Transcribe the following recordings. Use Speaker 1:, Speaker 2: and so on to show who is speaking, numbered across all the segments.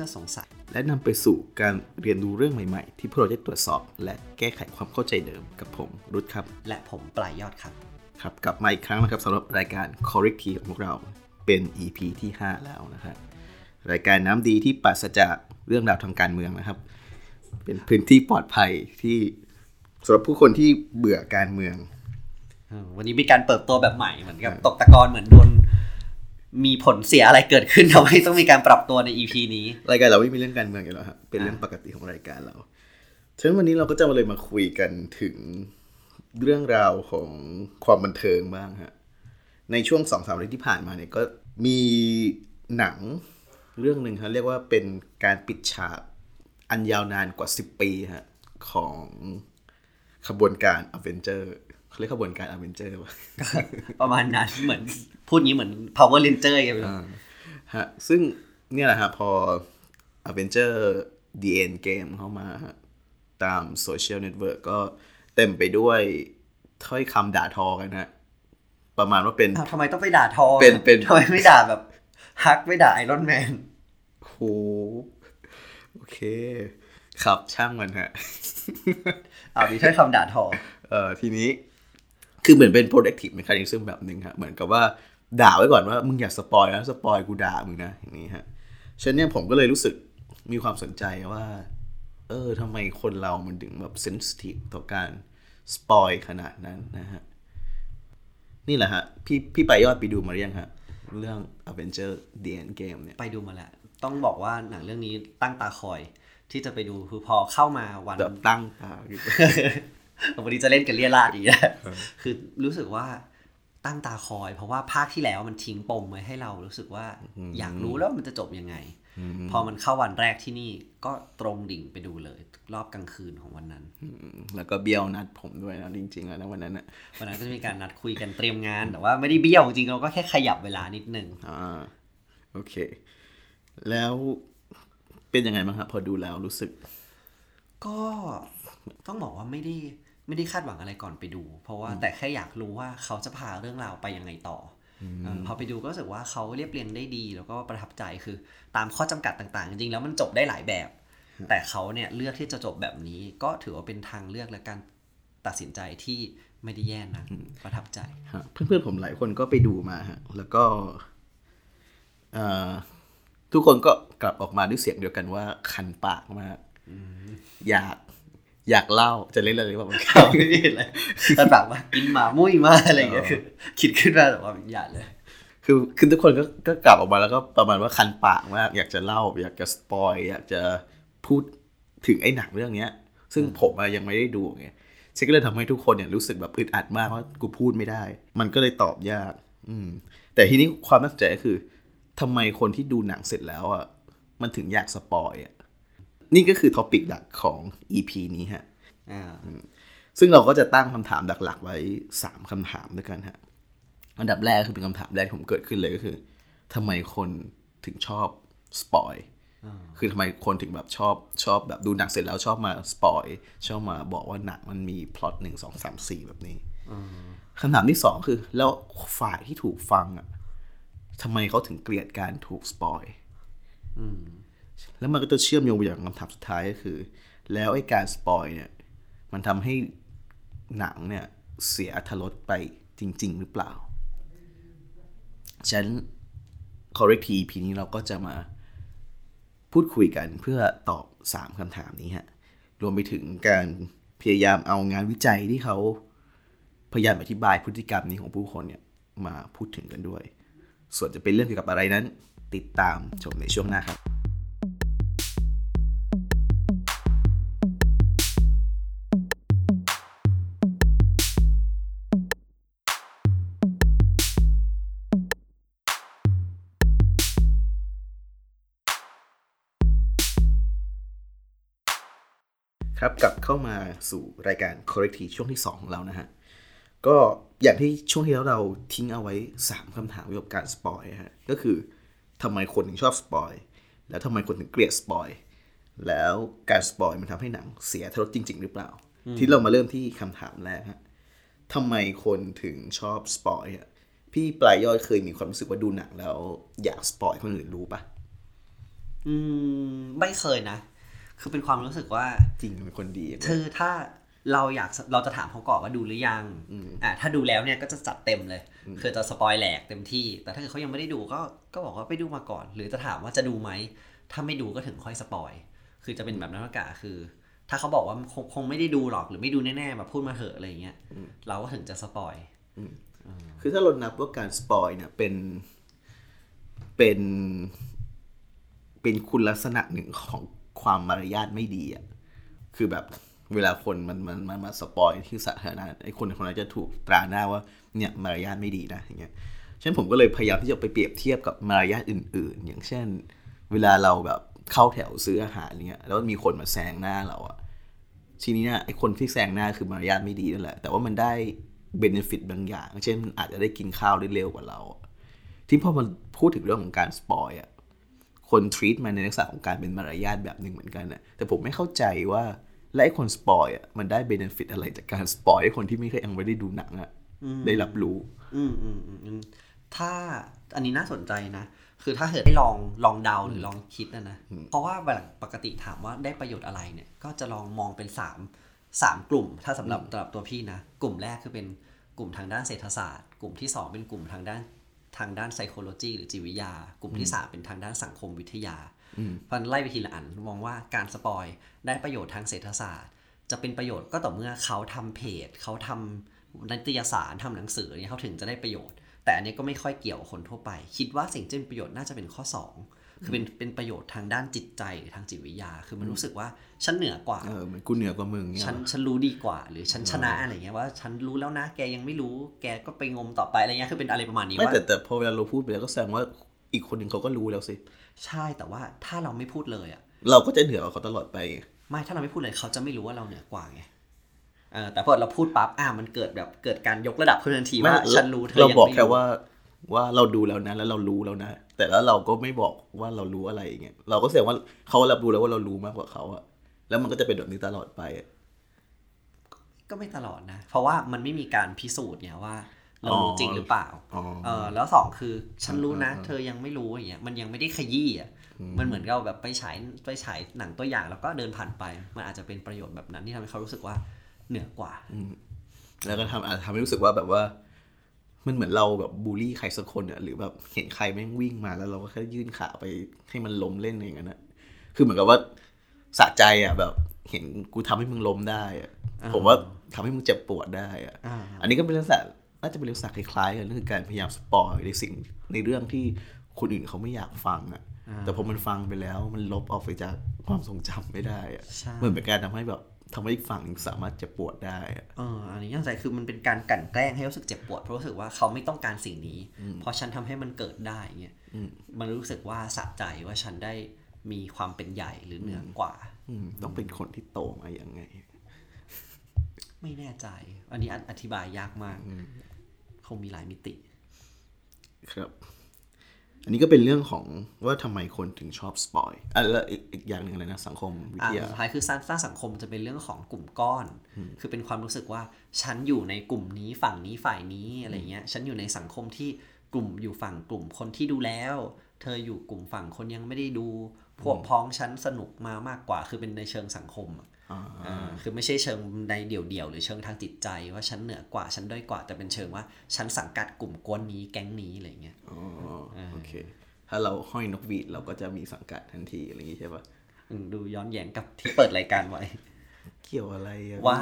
Speaker 1: พื่อสงสัย
Speaker 2: และนำไปสู่การเรียนรู้เรื่องใหม่ๆ ที่พวกเราได้ตรวจสอบ และแก้ไขความเข้าใจเดิมกับผมรุดครับ
Speaker 1: และผมปลายยอดครับ
Speaker 2: ครับกลับมาอีกครั้งนะครับสำหรับรายการ Corrective ของพวกเราเป็น EP ที่ 5 แล้วนะครับรายการน้ำดีที่ปราศจากเรื่องราวทางการเมืองนะครับ เป็นพื้นที่ปลอดภัยที่สำหรับผู้คนที่เบื่อการเมือง
Speaker 1: เออวันนี้มีการเปิดตัวแบบใหม่เหมือนกับตกตะกอนเหมือนโดน มีผลเสียอะไรเกิดขึ้นทำให้ต้องมีการปรับตัวใน EP นี้
Speaker 2: รายการเราไม่มีเรื่องการเมืองอยู่แล้วครับเป็นเรื่องปกติของรายการเราฉะนั้นวันนี้เราก็จะมาเลยมาคุยกันถึงเรื่องราวของความบันเทิงบ้างฮะในช่วงสองสามเดือนที่ผ่านมาเนี่ยก็มีหนังเรื่องหนึ่งครับเรียกว่าเป็นการปิดฉากอันยาวนานกว่า 10 ปีฮะของขบวนการอเวนเจอร์ เขาเรียกขบวนการ Avenger ป่ะ
Speaker 1: ประมาณนั้นเหมือนพูดงี้เหมือน power ranger ไงไม่รู้
Speaker 2: ฮะซึ่งเนี่ยแหละฮะพอ Avenger The End Game เข้ามาฮะตาม social network ก็เต็มไปด้วยถ้อยคำด่าทอกันฮะประมาณว่าเป็น
Speaker 1: อ้าวทำไมต้องไปด่าทอ
Speaker 2: เป็นเป็น
Speaker 1: ทำไมไม่ด่าแบบฮักไม่ด่า Iron Man
Speaker 2: โหโอเค ครับช่างมันฮะ
Speaker 1: อ่ามีถ้อยคำด่าทอ
Speaker 2: เอ่อทีนี้ คือเหมือนเป็น protective mechanism แบบหนึ่งฮะเหมือนกับว่าด่าไว้ก่อนว่ามึงอย่าสปอยนะสปอยกูด่ามึงนะอย่างนี้ฮะฉะนั้นเนี่ยผมก็เลยรู้สึกมีความสนใจว่า เออทำไมคนเรามันถึงแบบ sensitive ต่อการสปอยขนาดนั้นนะฮะ นี่แหละฮะ พี่พี่ปลายยอดไปดูมาหรือยังฮะ เรื่อง Avenger The End Game เนี่ย
Speaker 1: ไปดูมาแล้ว ต้องบอกว่าหนังเรื่องนี้ตั้งตาคอยที่จะไปดูคือพอเข้ามาวัน
Speaker 2: แบบตั้งตาอยู่
Speaker 1: วันนี้จะเล่นกันเรียราดอีกแล้วคือรู้สึกว่าตั้งตาคอย เพราะว่าภาคที่แล้วมันทิ้งปมไว้ให้เรารู้สึกว่า อยากรู้แล้ววามันจะจบยังไง พอมันเข้าวันแรกที่นี่ก็ตรงดิ่งไปดูเลย รอบกลางคืนของวันนั้น
Speaker 2: อืมแล้วก็เบี้ยวนัดผมด้วยนะจริงๆแล้วนะวันนั้นน่ะ
Speaker 1: วันนั้นก็จะมีการนัดคุยกันเตรียมงาน แต่ว่าไม่ได้เบี้ยวจริงๆเราก็แค่ขยับเวลานิดนึง
Speaker 2: อ่าโอเค แล้วเป็นยังไงบ้างครับพอดูแล้วรู้สึก
Speaker 1: ก็ต้องบอกว่าไม่ได้ ไม่ได้คาดหวังอะไรก่อนไปดู เพราะว่าแต่แค่อยากรู้ว่าเขาจะพาเรื่องราวไปยังไงต่ออเออพอไปดูก็รู้สึกว่าเขาเรียบเรียงได้ดี แล้วก็ประทับใจคือตามข้อจำกัดต่างๆ จริงๆแล้วมันจบได้หลายแบบ แต่เขาเนี่ยเลือกที่จะจบแบบนี้ ก็ถือว่าเป็นทางเลือกและการตัดสินใจที่ไม่ได้แย่นะประทับใจ
Speaker 2: ฮะเพื่อนๆผมหลายคนก็ไปดูมาฮะแล้วก็เอ่อทุกคนก็กลับออกมาด้วยเสียงเดียวกันว่าคันปากมากอยาก อยากเล่าจะเล่นอะไรหรือเปล่า
Speaker 1: เขาไม่ได้เลยตอนหลังว่ากินหมามุ้ยมาอะไรอย่างเงี้ยคือคิดขึ้นมาแต่ว่าอย่าเลย
Speaker 2: คือคือทุกคนก็ก็กลับออกมาแล้วก็ประมาณว่าคันปากมากอยากจะเล่า อยากจะสปอย อยากจะพูดถึงไอ้หนังเรื่องเนี้ย ซึ่งผมอะยังไม่ได้ดูไงซึ่งก็เลยทำให้ทุกคนเนี่ยรู้สึกแบบอึดอัดมากว่ากูพูดไม่ได้ มันก็เลยตอบยาก อืม แต่ทีนี้ความน่าสนใจก็คือทำไมคนที่ดูหนังเสร็จแล้วอะมันถึงอยากสปอยอะ นี่ก็คือ topic หลักของ EP นี้ฮะ
Speaker 1: อ่า
Speaker 2: ซึ่งเราก็จะตั้งคำถามหลักๆ ไว้ 3คำถามด้วยกันฮะอันดับแรกคือเป็นคำถามแรกที่ผมเกิดขึ้นเลยก็คือทำไมคนถึงชอบสปอยคือทำไมคนถึงแบบชอบชอบแบบดูหนังเสร็จแล้วชอบมาสปอยชอบมาบอกว่าหนังมันมีพล็อตหนึ่งสองสามสี่แบบนี้คำถามที่สองคือ แล้วฝ่ายที่ถูกฟังอะทำไมเขาถึงเกลียดการถูกสปอย แล้วมันก็จะเชื่อมโยงไปอย่างคำถามสุดท้ายก็คือ แล้วไอ้การสปอยเนี่ย มันทำให้หนังเนี่ย เสียอรรถรสไปจริง ๆ หรือเปล่า ฉัน corrective EP นี้เราก็จะมาพูดคุยกันเพื่อตอบ 3คำถามนี้ฮะ รวมไปถึงการพยายามเอางานวิจัยที่เขาพยายามอธิบายพฤติกรรมนี้ของผู้คนเนี่ยมาพูดถึงกันด้วย ส่วนจะเป็นเรื่องเกี่ยวกับอะไรนั้น ติดตามชมในช่วงหน้าครับ ครับกลับเข้ามาสู่รายการ corrective ช่วงที่ 2 ของเรานะฮะ ก็อย่างที่ช่วงที่แล้วเราทิ้งเอาไว้ 3คำถามเกี่ยวกับการสปอยฮะก็คือทำไมคนถึงชอบสปอยแล้วทำไมคนถึงเกลียดสปอยแล้วการสปอยมันทำให้หนังเสียทรสจริง ๆ หรือเปล่า ที่เรามาเริ่มที่คำถามแรกฮะทำไมคนถึงชอบสปอยอะพี่ปลายยอดเคยมีความรู้สึกว่าดูหนังแล้วอยากสปอยคนอื่นรู้ปะ
Speaker 1: อืมไม่เคยนะ คือเป็นความรู้สึกว่า
Speaker 2: จริงเป็นคนดี
Speaker 1: คือถ้าเราอยากเราจะถามเขาก่อนว่าดูหรือยังอ่าถ้าดูแล้วเนี่ยก็จะจัดเต็มเลย คือจะสปอยแหลกเต็มที่ แต่ถ้าเกิดเขายังไม่ได้ดูก็ก็บอกว่าไปดูมาก่อน หรือจะถามว่าจะดูไหม ถ้าไม่ดูก็ถึงค่อยสปอย คือจะเป็นแบบนั้นมากกว่าคือ ถ้าเขาบอกว่าคงคงไม่ได้ดูหรอกหรือไม่ดูแน่ๆแบบพูดมาเถอะอะไรอย่างเงี้ยเราก็ถึงจะสปอย
Speaker 2: คือถ้าเรานับว่าการสปอยเนี่ยเป็นเป็น เป็นคุณลักษณะหนึ่งของ ความมารยาทไม่ดีอะคือแบบเวลาคนมันมันมันมาสปอยที่สาธารณะไอ้คนคนนั้นจะถูกตราหน้าว่าเนี่ยมารยาทไม่ดีนะอย่างเงี้ยฉะนั้นผมก็เลยพยายามที่จะไปเปรียบเทียบกับมารยาทอื่น ๆ อย่างเช่น เวลาเราแบบเข้าแถวซื้ออาหารเงี้ยแล้วมีคนมาแซงหน้าเราอะทีนี้เนี่ยไอ้คนที่แซงหน้าคือมารยาทไม่ดีนั่นแหละ แต่ว่ามันได้benefit บางอย่าง เช่นมันอาจจะได้กินข้าวได้เร็วกว่าเรา ที่พอมันพูดถึงเรื่องของการสปอยอะ คน treat มันในลักษณะของการเป็นมารยาทแบบหนึ่งเหมือนกันนะแต่ผมไม่เข้าใจว่าแล้วไอ้คนสปอยอะมันได้ benefit อะไรจากการสปอยให้คนที่ไม่เคยยังไม่ได้ดูหนังอะได้รับรู้
Speaker 1: อืมอืมอืมอืมถ้าอันนี้น่าสนใจนะ คือถ้าเกิดได้ลองลองเดาหรือลองคิดนะนะ เพราะว่าแบบปกติถามว่าได้ประโยชน์อะไรเนี่ย ก็จะลองมองเป็นสามสามกลุ่ม ถ้าสำหรับสำหรับตัวพี่นะ กลุ่มแรกคือเป็นกลุ่มทางด้านเศรษฐศาสตร์ กลุ่มที่สองเป็นกลุ่มทางด้าน ทางด้าน psychology หรือจิตวิทยา กลุ่มที่สามเป็นทางด้านสังคมวิทยาพันไล่ไปทีละอันมองว่าการสปอยได้ประโยชน์ทางเศรษฐศาสตร์ จะเป็นประโยชน์ก็ต่อเมื่อเขาทำเพจ เขาทำนิตยสารทำหนังสือเนี่ยเขาถึงจะได้ประโยชน์ แต่อันนี้ก็ไม่ค่อยเกี่ยวกับคนทั่วไป คิดว่าสิ่งที่เป็นประโยชน์น่าจะเป็นข้อ 2 คือเป็นเป็นประโยชน์ทางด้านจิตใจหรือทางจิตวิทยา คือมันรู้สึกว่าฉันเหนือกว่า
Speaker 2: เออเหมันกูเหนือกว่ามึงเนี่ย
Speaker 1: ฉันฉันรู้ดีกว่า หรือฉันชนะอะไรเงี้ยว่าฉันรู้แล้วนะ แกยังไม่รู้ แกก็ไปงมต่อไปอะไรเงี้ยคือเป็นอะไรประมาณนี้
Speaker 2: ไม่
Speaker 1: ว่า
Speaker 2: แต่แต่พอเวลาเราพูดไปแล้วก็แสดงว่าอีกคนหนึ่งเขาก็รู้แล้วสิ
Speaker 1: ใช่แต่ว่าถ้าเราไม่พูดเลยอะ
Speaker 2: เราก็จะเหนือกว่าเขาตลอดไป
Speaker 1: ไม่ถ้าเราไม่พูดเลยเขาจะไม่รู้ว่าเราเหนือกว่าไงเออแต่พอเราพูดปั๊บอะมันเกิดแบบเกิดการยกระดับขึ้นทันทีว่า
Speaker 2: ไม่
Speaker 1: ฉันรู้เธอ
Speaker 2: เรา
Speaker 1: ยัง
Speaker 2: บอก
Speaker 1: ไม่
Speaker 2: แค่
Speaker 1: รู้
Speaker 2: ว่าว่าเราดูแล้วนะแล้วเรารู้แล้วนะ แต่แล้วเราก็ไม่บอกว่าเรารู้อะไรอย่างเงี้ยเราก็แสดงว่าเขารับรู้แล้วว่าเรารู้มากกว่าเขาอะแล้วมันก็จะเป็นแบบนี้ตลอดไปอะ
Speaker 1: ก็ไม่ตลอดนะ เพราะว่ามันไม่มีการพิสูจน์เนี่ยว่า เรารู้
Speaker 2: อ๋อ
Speaker 1: จริงหรือเปล่า
Speaker 2: อ๋อ
Speaker 1: เออแล้วสองคือฉันรู้นะ เธอยังไม่รู้อย่างเงี้ยมันยังไม่ได้ขยี้อะมันเหมือนเราแบบไปฉายไปฉายหนังตัวอย่างแล้วก็เดินผ่านไป มันอาจจะเป็นประโยชน์แบบนั้นที่ทำให้เขารู้สึกว่าเหนือกว่า
Speaker 2: แล้วก็ทำอาจจะทำให้รู้สึกว่าแบบว่า มันเหมือนเราแบบบูลลี่ใครสักคนอะหรือแบบเห็นใครแม่งวิ่งมาแล้วเราก็แค่ยื่นขาไปให้มันล้มเล่นอย่างนั้นอะคือเหมือนกับว่าสะใจอะแบบ เห็นกูทำให้มึงล้มได้อะผมว่าทำให้มึงเจ็บปวดได้อะ
Speaker 1: อ่า
Speaker 2: อันนี้ก็เป็นลักษณะน่าจะเป็นลักษณะคล้ายๆกันนั่นคือการพยายามสปอยในสิ่งในเรื่องที่คนอื่นเขาไม่อยากฟังอะแต่พอมันฟังไปแล้วมันลบออกไปจากความทรงจำไม่ได้อะ
Speaker 1: ใช่
Speaker 2: เหมือนเป็นการทำให้แบบ ทำให้อีกฝั่งหนึ่งสามารถเจ็บปวดได้อะ
Speaker 1: เอออันนี้ยังใจคือมันเป็นการกลั่นแกล้งให้รู้สึกเจ็บปวดเพราะรู้สึกว่าเขาไม่ต้องการสิ่งนี้ เพราะฉันทำให้มันเกิดได้เงี้ยมันรู้สึกว่าสะใจว่าฉันได้มีความเป็นใหญ่หรือเหนือกว่า
Speaker 2: อืมต้องเป็นคนที่โตมาอย่างไง
Speaker 1: ไม่แน่ใจ อันนี้อธิบายยากมาก คงมีหลายมิติ
Speaker 2: ครับ อันนี้ก็เป็นเรื่องของว่าทำไมคนถึงชอบสปอยอะแล้วอีกอีกอย่างหนึ่งอะไรนะสังคมวิ
Speaker 1: อ่า
Speaker 2: ทยา
Speaker 1: สุดท้ายคือสร้างสร้างสังคมจะเป็นเรื่องของกลุ่มก้อน คือเป็นความรู้สึกว่าฉันอยู่ในกลุ่มนี้ฝั่งนี้ฝ่ายนี้อะไรเงี้ยฉันอยู่ในสังคมที่กลุ่มอยู่ฝั่งกลุ่มคนที่ดูแล้ว เธออยู่กลุ่มฝั่งคนยังไม่ได้ดู พวกพ้องฉันสนุกมามากกว่า คือเป็นในเชิงสังคมอะอ่า คือไม่ใช่เชิงในเดี่ยวๆหรือเชิงทางจิตใจ ว่าฉันเหนือกว่าฉันด้อยกว่า แต่เป็นเชิงว่าฉันสังกัดกลุ่มกวนนี้แก๊งนี้อะไรเงี้ย
Speaker 2: อ๋อโอเค ถ้าเราห้อยนกหวีดเราก็จะมีสังกัดทันทีอะไรอย่างงี้ใช่ปะ
Speaker 1: อืมดูย้อนแย้งกับที่เปิดรายการไว้
Speaker 2: เกี่ยวอะไรอะ
Speaker 1: ว่า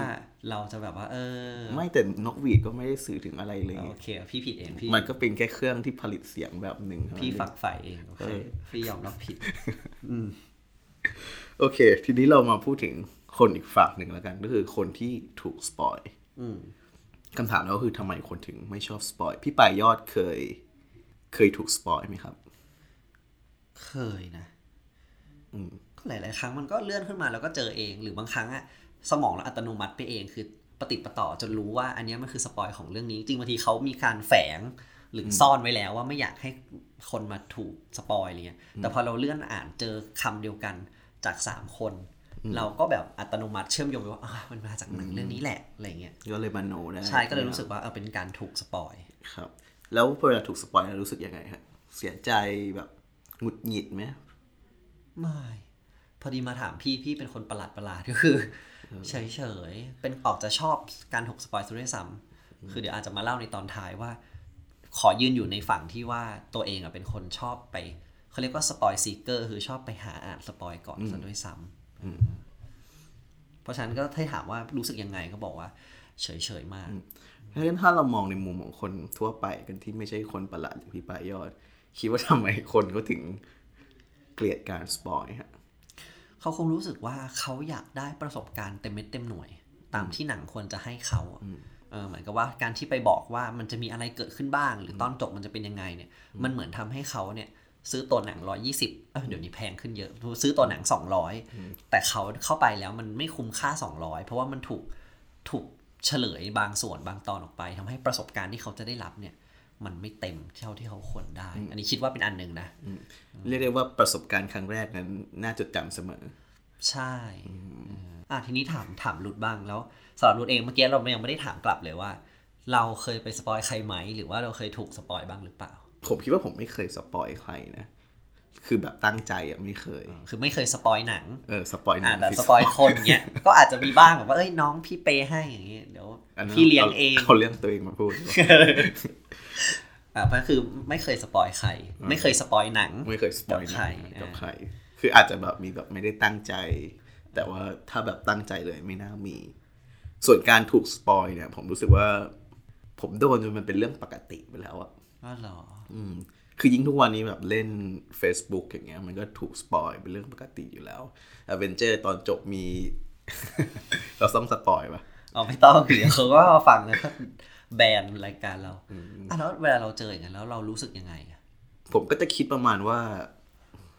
Speaker 1: เราจะแบบว่า เออ
Speaker 2: ไม่แต่นกหวีดก็ไม่ได้สื่อถึงอะไรเลย
Speaker 1: โอเคพี่ผิดเองพี่
Speaker 2: มันก็เป็นแค่เครื่องที่ผลิตเสียงแบบหนึ่งเท่านั้น
Speaker 1: พี่
Speaker 2: เอง
Speaker 1: ฝักใฝ่เองโอเค
Speaker 2: เออ
Speaker 1: พี่ยอมรับผิด
Speaker 2: โอเค ทีนี้เรามาพูดถึง คนอีกฝั่งหนึ่งแล้วกัน ก็คือคนที่ถูกสปอย
Speaker 1: อืม
Speaker 2: คำถามแล้วก็คือทำไมคนถึงไม่ชอบสปอยพี่ปายยอดเคย เคยถูกสปอยไหมครับ
Speaker 1: เคยนะก็หลาย ๆ ครั้งมันก็เลื่อนขึ้นมาแล้วก็เจอเอง หรือบางครั้งอะสมองเราอัตโนมัติไปเองคือปะติดปะต่อจนรู้ว่า อันเนี้ยมันคือสปอยของเรื่องนี้ จริงบางทีเขามีการแฝงหรือซ่อนไว้แล้วว่าไม่อยากให้คนมาถูกสปอยอะไรเงี้ยแต่พอเราเลื่อนอ่านเจอคำเดียวกันจากสามคน เราก็แบบอัตโนมัติเชื่อมโยงไปว่าอะมันมาจากหนังเรื่องนี้แหละอะไรเงี้ย
Speaker 2: ก็เลยมโนได้
Speaker 1: ใช่ก็เลยรู้สึกว่าเออเป็นการถูกสปอย
Speaker 2: ครับ แล้วพอเวลาถูกสปอยแล้วรู้สึกยังไงฮะเสียใจแบบหงุดหงิดไหม
Speaker 1: ไม่พอดีมาถามพี่พี่เป็นคนประหลาดประหลาดก็คือเฉยเฉยๆเป็นออกจะชอบการถูกสปอยซะด้วยซ้ำคือเดี๋ยวอาจจะมาเล่าในตอนท้ายว่า ขอยืนอยู่ในฝั่งที่ว่าตัวเองอะเป็นคนชอบไปเขาเรียกว่า spoil seeker คือชอบไปหาอ่านสปอยก่อนซะด้วยซ้ำ เพราะฉะนั้นก็ถ้าถามว่ารู้สึกยังไงก็บอกว่าเฉยเฉยๆมาก
Speaker 2: เพราะฉะนั้นถ้าเรามองในมุมของคนทั่วไปกันที่ไม่ใช่คนประหลาดอย่างพี่ปายยอด คิดว่าทำไมคนเขาถึงเกลียดการสปอยฮะ
Speaker 1: เขาคงรู้สึกว่าเขาอยากได้ประสบการณ์เต็มเม็ดเต็มหน่วย ตามที่หนังควรจะให้เขาอะเออเหมือนกับว่าการที่ไปบอกว่ามันจะมีอะไรเกิดขึ้นบ้าง หรือตอนจบมันจะเป็นยังไงเนี่ย มันเหมือนทำให้เขาเนี่ย ซื้อตัวหนัง120เออเดี๋ยวนี้แพงขึ้นเยอะ ซื้อตัวหนัง200แต่เขาเข้าไปแล้วมันไม่คุ้มค่า200เพราะว่ามันถูกถูกเฉลยบางส่วนบางตอนออกไปทำให้ประสบการณ์ที่เขาจะได้รับเนี่ย มันไม่เต็มเท่าที่เขาควรได้ อันนี้คิดว่าเป็นอันหนึ่งนะ
Speaker 2: เรียกได้ว่าประสบการณ์ครั้งแรกนั้นน่าจดจำเสมอ
Speaker 1: ใช่อะทีนี้ถามถามรุดบ้างแล้วสำหรับรุดเองเมื่อกี้เรายังไม่ได้ถามกลับเลยว่า เราเคยไปสปอยใครไหม หรือว่าเราเคยถูกสปอยบ้างหรือเปล่า
Speaker 2: ผมคิดว่าผมไม่เคยสปอยใครนะ คือแบบตั้งใจอะไม่เคย
Speaker 1: คือไม่เคยสปอยหนัง
Speaker 2: เออสปอยหนั
Speaker 1: อ่าแต่
Speaker 2: ที่
Speaker 1: สปอยคนเนี้ย ก็อาจจะมีบ้างแบบว่าเอ้ยน้องพี่เปย์ให้อย่างงี้เดี๋ยว
Speaker 2: อันนั้น
Speaker 1: พี่เลี้ยงเอง
Speaker 2: เขาเลี้ยงตัวเองมาพูด
Speaker 1: อ่าเพราะคือไม่เคยสปอยใคร ไม่เคยสปอยหนัง
Speaker 2: ไม่เคยสปอย
Speaker 1: กับใคร
Speaker 2: กับ
Speaker 1: อ่า
Speaker 2: ใคร คืออาจจะแบบมีแบบไม่ได้ตั้งใจ แต่ว่าถ้าแบบตั้งใจเลยไม่น่ามี ส่วนการถูกสปอยเนี่ย ผมรู้สึกว่า ผมโดนจนมันเป็นเรื่องปกติไปแล้วอะ
Speaker 1: ว่าหรอ
Speaker 2: อืม คือยิ่งทุกวันนี้แบบเล่น Facebook อย่างเงี้ย มันก็ถูกสปอยเป็นเรื่องปกติอยู่แล้วอเวนเจอร์ตอนจบมี เราต้องสปอยปะ
Speaker 1: เอาไม่ต้องเดี๋ยวเขาก็มาฟังแล้วก็แบนรายการเราอะแล้วเวลาเราเจออย่างนั้นแล้วเรารู้สึกยังไงอะ
Speaker 2: ผมก็จะคิดประมาณว่า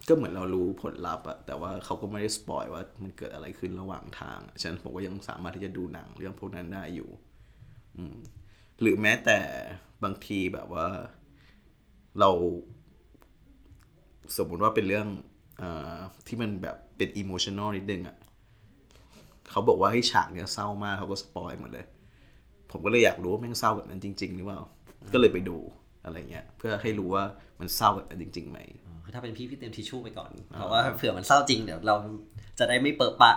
Speaker 2: ก็เหมือนเรารู้ผลลัพธ์อะแต่ว่าเขาก็ไม่ได้สปอยว่ามันเกิดอะไรขึ้นระหว่างทางอะฉะนั้นผมก็ยังสามารถที่จะดูหนังเรื่องพวกนั้นได้อยู่ อืม หรือแม้แต่บางทีแบบว่าเรา สมมุติว่าเป็นเรื่องเออที่มันแบบเป็นอิโมชันอลนิดนึงอะเขาบอกว่าให้ฉากเนี้ยเศร้ามากเขาก็สปอยหมดเลย ผมก็เลยอยากรู้ว่าแม่งเศร้าแบบนั้นจริง ๆ หรือเปล่า ก็เลยไปดูอะไรเงี้ย เพื่อให้รู้ว่ามันเศร้าแบบนั้นจริงๆไหม
Speaker 1: คือถ้าเป็นพี่พี่เตรียมทิชชู่ไปก่อน เพราะว่าเผื่อมันเศร้าจริงเดี๋ยวเราจะได้ไม่เปิดปะ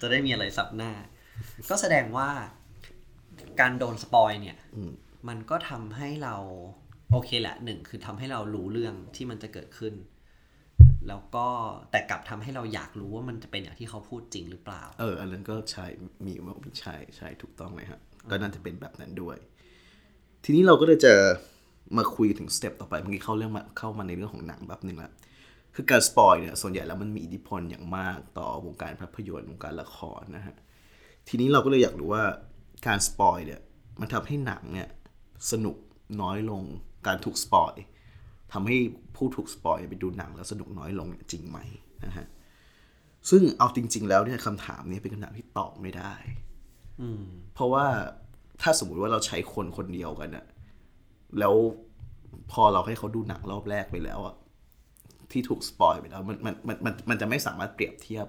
Speaker 1: จะได้มีอะไรซับหน้า ก็แสดงว่า การโดนสปอยเนี่ยมันก็ทำให้เราโอเคแหละหนึ่งคือทำให้เรารู้เรื่องที่มันจะเกิดขึ้น แล้วก็แต่กลับทำให้เราอยากรู้ว่ามันจะเป็นอย่างที่เขาพูดจริงหรือเปล่า
Speaker 2: เออ อันนั้นก็ใช่มีว่ามีใช่ใช่ถูกต้องเลยฮะก็น่าจะเป็นแบบนั้นด้วย ทีนี้เราก็เลยจะมาคุยถึงสเต็ปต่อไปเมื่อกี้เข้าเรื่องมาเข้ามาในเรื่องของหนังแบบหนึ่งละคือการสปอยเนี่ยส่วนใหญ่แล้วมันมีอิทธิพลอย่างมากต่อวงการภาพยนตร์วงการละครนะฮะทีนี้เราก็เลยอยากรู้ว่า การสปอยเนี่ยมันทำให้หนังเนี่ยสนุกน้อยลงการถูกสปอยทำให้ผู้ถูกสปอยไปดูหนังแล้วสนุกน้อยลงเนี่ยจริงไหมนะฮะซึ่งเอาจริง ๆ แล้วเนี่ยคำถามนี้เป็นคำถามที่ตอบไม่ได้เพราะว่าถ้าสมมุติว่าเราใช้คนคนเดียวกันอะแล้วพอเราให้เขาดูหนังรอบแรกไปแล้วอะที่ถูกสปอยไปแล้วมันมันมันมันมันจะไม่สามารถเปรียบเทียบ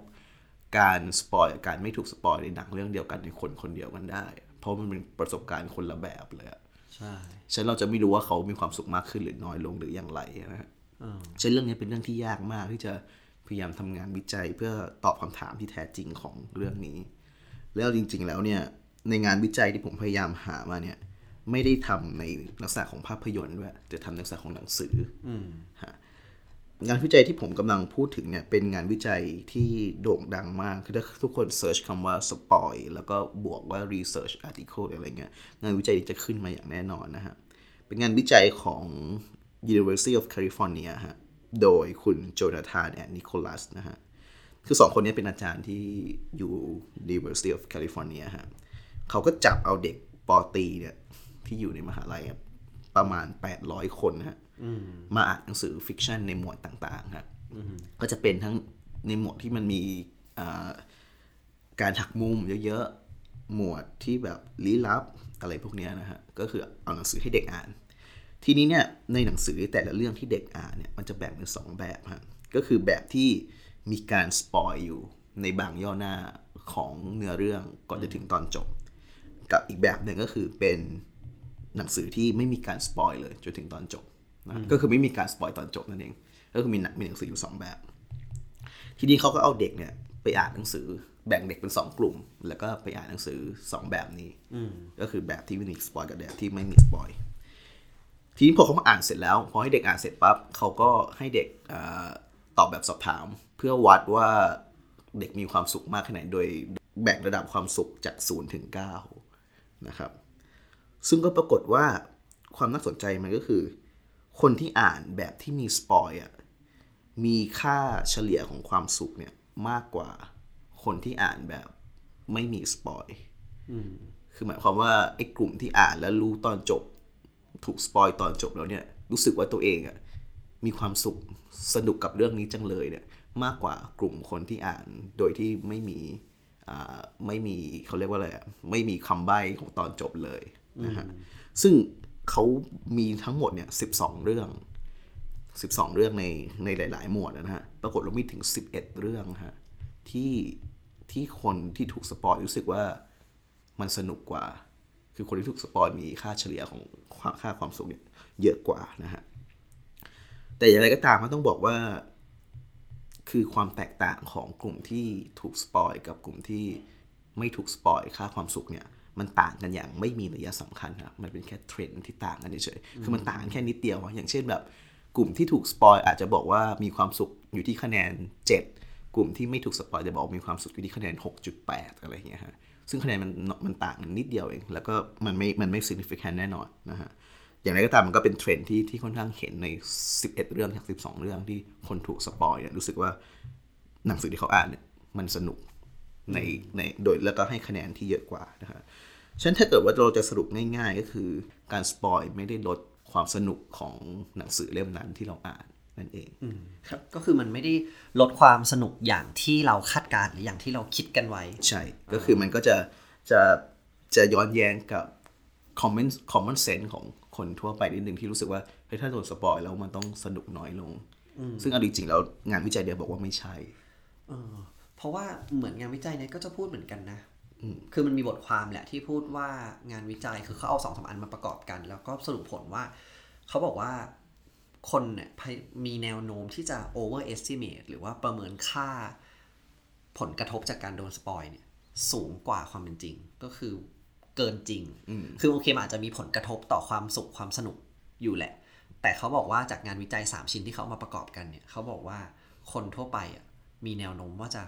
Speaker 2: การสปอยกับการไม่ถูกสปอยในหนังเรื่องเดียวกันในคนคนเดียวกันได้ เพราะมันเป็นประสบการณ์คนละแบบเลยอะ
Speaker 1: ใช่
Speaker 2: ฉะนั้นเราจะไม่รู้ว่าเขามีความสุขมากขึ้นหรือน้อยลงหรืออย่างไรนะฮะฉะนั้นเรื่องนี้เป็นเรื่องที่ยากมากที่จะพยายามทำงานวิจัยเพื่อตอบคำถามที่แท้จริงของเรื่องนี้ แล้วจริง ๆ แล้วเนี่ยในงานวิจัยที่ผมพยายามหามาเนี่ยไม่ได้ทำในลักษณะของภาพยนตร์ด้วยแต่ทำในลักษณะของหนังสือฮะ งานวิจัยที่ผมกำลังพูดถึงเนี่ยเป็นงานวิจัยที่โด่งดังมาก คือถ้าทุกคนเซิร์ชคำว่า spoil แล้วก็บวกว่า research article อะไรเงี้ยงานวิจัยจะขึ้นมาอย่างแน่นอนนะฮะ เป็นงานวิจัยของ University of California ฮะ โดยคุณโจนาธานแอนนิโคลัสนะฮะ คือสองคนนี้เป็นอาจารย์ที่อยู่ University of California ฮะเขาก็จับเอาเด็กปอตีเนี่ยที่อยู่ในมหาลัยประมาณ 800 คนนะฮะ มาอ่านหนังสือฟิกชันในหมวดต่างๆฮะก็จะเป็นทั้งในหมวดที่มันมีอ่าการหักมุมเยอะๆ หมวดที่แบบลี้ลับอะไรพวกเนี้ยนะฮะ ก็คือเอาหนังสือให้เด็กอ่าน ทีนี้เนี่ยในหนังสือแต่ละเรื่องที่เด็กอ่านเนี่ยมันจะแบ่งเป็นสองแบบฮะ ก็คือแบบที่มีการสปอยอยู่ในบางย่อหน้าของเนื้อเรื่องก่อนจะถึงตอนจบ กับอีกแบบหนึ่งก็คือเป็นหนังสือที่ไม่มีการสปอยเลยจนถึงตอนจบ นะก็คือไม่มีการสปอยตอนจบนั่นเองก็คือมีหนังมีหนังสืออยู่สองแบบ ทีนี้เขาก็เอาเด็กเนี่ยไปอ่านหนังสือแบ่งเด็กเป็นสองกลุ่ม แล้วก็ไปอ่านหนังสือสองแบบนี้ก็คือแบบที่มีสปอยกับแบบที่ไม่มีสปอยทีนี้พอเขาอ่านเสร็จแล้วพอให้เด็กอ่านเสร็จปั๊บเขาก็ให้เด็กอาตอบแบบสอบถาม เพื่อวัดว่าเด็กมีความสุขมากแค่ไหนโดยแบ่งระดับความสุขจาก0ถึง9นะครับ ซึ่งก็ปรากฏว่าความน่าสนใจมันก็คือ คนที่อ่านแบบที่มีสปอยอะมีค่าเฉลี่ยของความสุขเนี่ยมากกว่าคนที่อ่านแบบไม่มีสปอยคือหมายความว่าไอ้กลุ่มที่อ่านแล้วรู้ตอนจบ ถูกสปอยตอนจบแล้วเนี่ย รู้สึกว่าตัวเองอะมีความสุขสนุกกับเรื่องนี้จังเลยเนี่ย มากกว่ากลุ่มคนที่อ่านโดยที่ไม่มีอ่าไม่มีเขาเรียกว่าอะไรอะไม่มีคำใบ้ของตอนจบเลยนะฮะซึ่ง เขามีทั้งหมดเนี่ยสิบสองเรื่อง12เรื่องในในหลาย ๆ หมวดนะฮะ ปรากฏเรามีถึง11เอ็ดเรื่องฮะที่ที่คนที่ถูกสปอยรู้สึกว่ามันสนุกกว่า คือคนที่ถูกสปอยมีค่าเฉลี่ยของค่าค่าความสุขเนี่ยเยอะกว่านะฮะ แต่อย่างไรก็ตามมันต้องบอกว่า คือความแตกต่างของกลุ่มที่ถูกสปอยกับกลุ่มที่ไม่ถูกสปอยค่าความสุขเนี่ย มันต่างกันอย่างไม่มีนัยสำคัญครับมันเป็นแค่เทรนด์ที่ต่างกันเฉยๆคือมันต่างกันแค่นิดเดียวอะอย่างเช่นแบบกลุ่มที่ถูกสปอยอาจจะบอกว่ามีความสุขอยู่ที่คะแนน 7 กลุ่มที่ไม่ถูกสปอยจะบอกมีความสุขอยู่ที่คะแนน 6.8 อะไรอย่างเงี้ยฮะซึ่งคะแนนมันมันต่างกันนิดเดียวเอง แล้วก็มันไม่มันไม่ significant แน่นอนนะฮะอย่างไรก็ตามมันก็เป็นเทรนด์ที่ที่ค่อนข้างเห็นใน 11 เรื่องจาก 12 เรื่องที่คนถูกสปอยเนี่ยรู้สึกว่าหนังสือที่เขาอ่านเนี่ยมันสนุกในในโดยแล้วก็ให้คะแนนที่เยอะกว่านะฮะ ฉะนั้นถ้าเกิดว่าเราจะสรุปง่าย ๆ ก็คือการสปอยไม่ได้ลดความสนุกของหนังสือเล่มนั้นที่เราอ่านนั่นเอง
Speaker 1: ครับก็คือมันไม่ได้ลดความสนุกอย่างที่เราคาดการณ์หรืออย่างที่เราคิดกันไว้
Speaker 2: ใช่ ก็คือมันก็จะจะจะย้อนแย้งกับ common common sense ของคนทั่วไปนิดนึงที่รู้สึกว่าเฮ้ยถ้าโดนสปอยแล้วมันต้องสนุกน้อยลง ซึ่งเอาจริงๆแล้วงานวิจัยเดียวบอกว่าไม่ใช่
Speaker 1: เออเพราะว่าเหมือนงานวิจัยเนี่ยก็จะพูดเหมือนกันนะ คือมันมีบทความแหละที่พูดว่างานวิจัยคือเขาเอาสองสามอันมาประกอบกัน แล้วก็สรุปผลว่า เขาบอกว่าคนเนี่ยพยมีแนวโน้มที่จะ overestimate หรือว่าประเมินค่าผลกระทบจากการโดนสปอยเนี่ยสูงกว่าความเป็นจริง ก็คือเกินจริง คือโอเคมันอาจจะมีผลกระทบต่อความสุขความสนุกอยู่แหละ แต่เขาบอกว่าจากงานวิจัย 3 ชิ้นที่เขาเอามาประกอบกันเนี่ยเขาบอกว่าคนทั่วไปอะมีแนวโน้มว่าจะ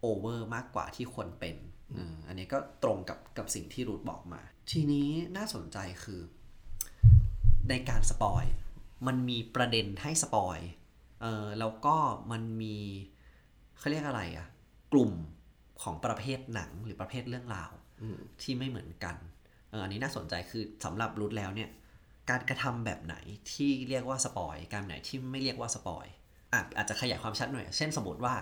Speaker 1: โอเวอร์มากกว่าที่ควรเป็น อ่าอันนี้ก็ตรงกับกับสิ่งที่รุดบอกมา ทีนี้น่าสนใจคือ ในการสปอยมันมีประเด็นให้สปอยเออแล้วก็มันมีเขาเรียกอะไรอะกลุ่มของประเภทหนังหรือประเภทเรื่องราวที่ไม่เหมือนกันเอออันนี้น่าสนใจคือสำหรับรุดแล้วเนี่ย การกระทำแบบไหนที่เรียกว่าสปอยการแบบไหนที่ไม่เรียกว่าสปอยอะอาจจะขยายความชัดหน่อย เช่นสมมติว่า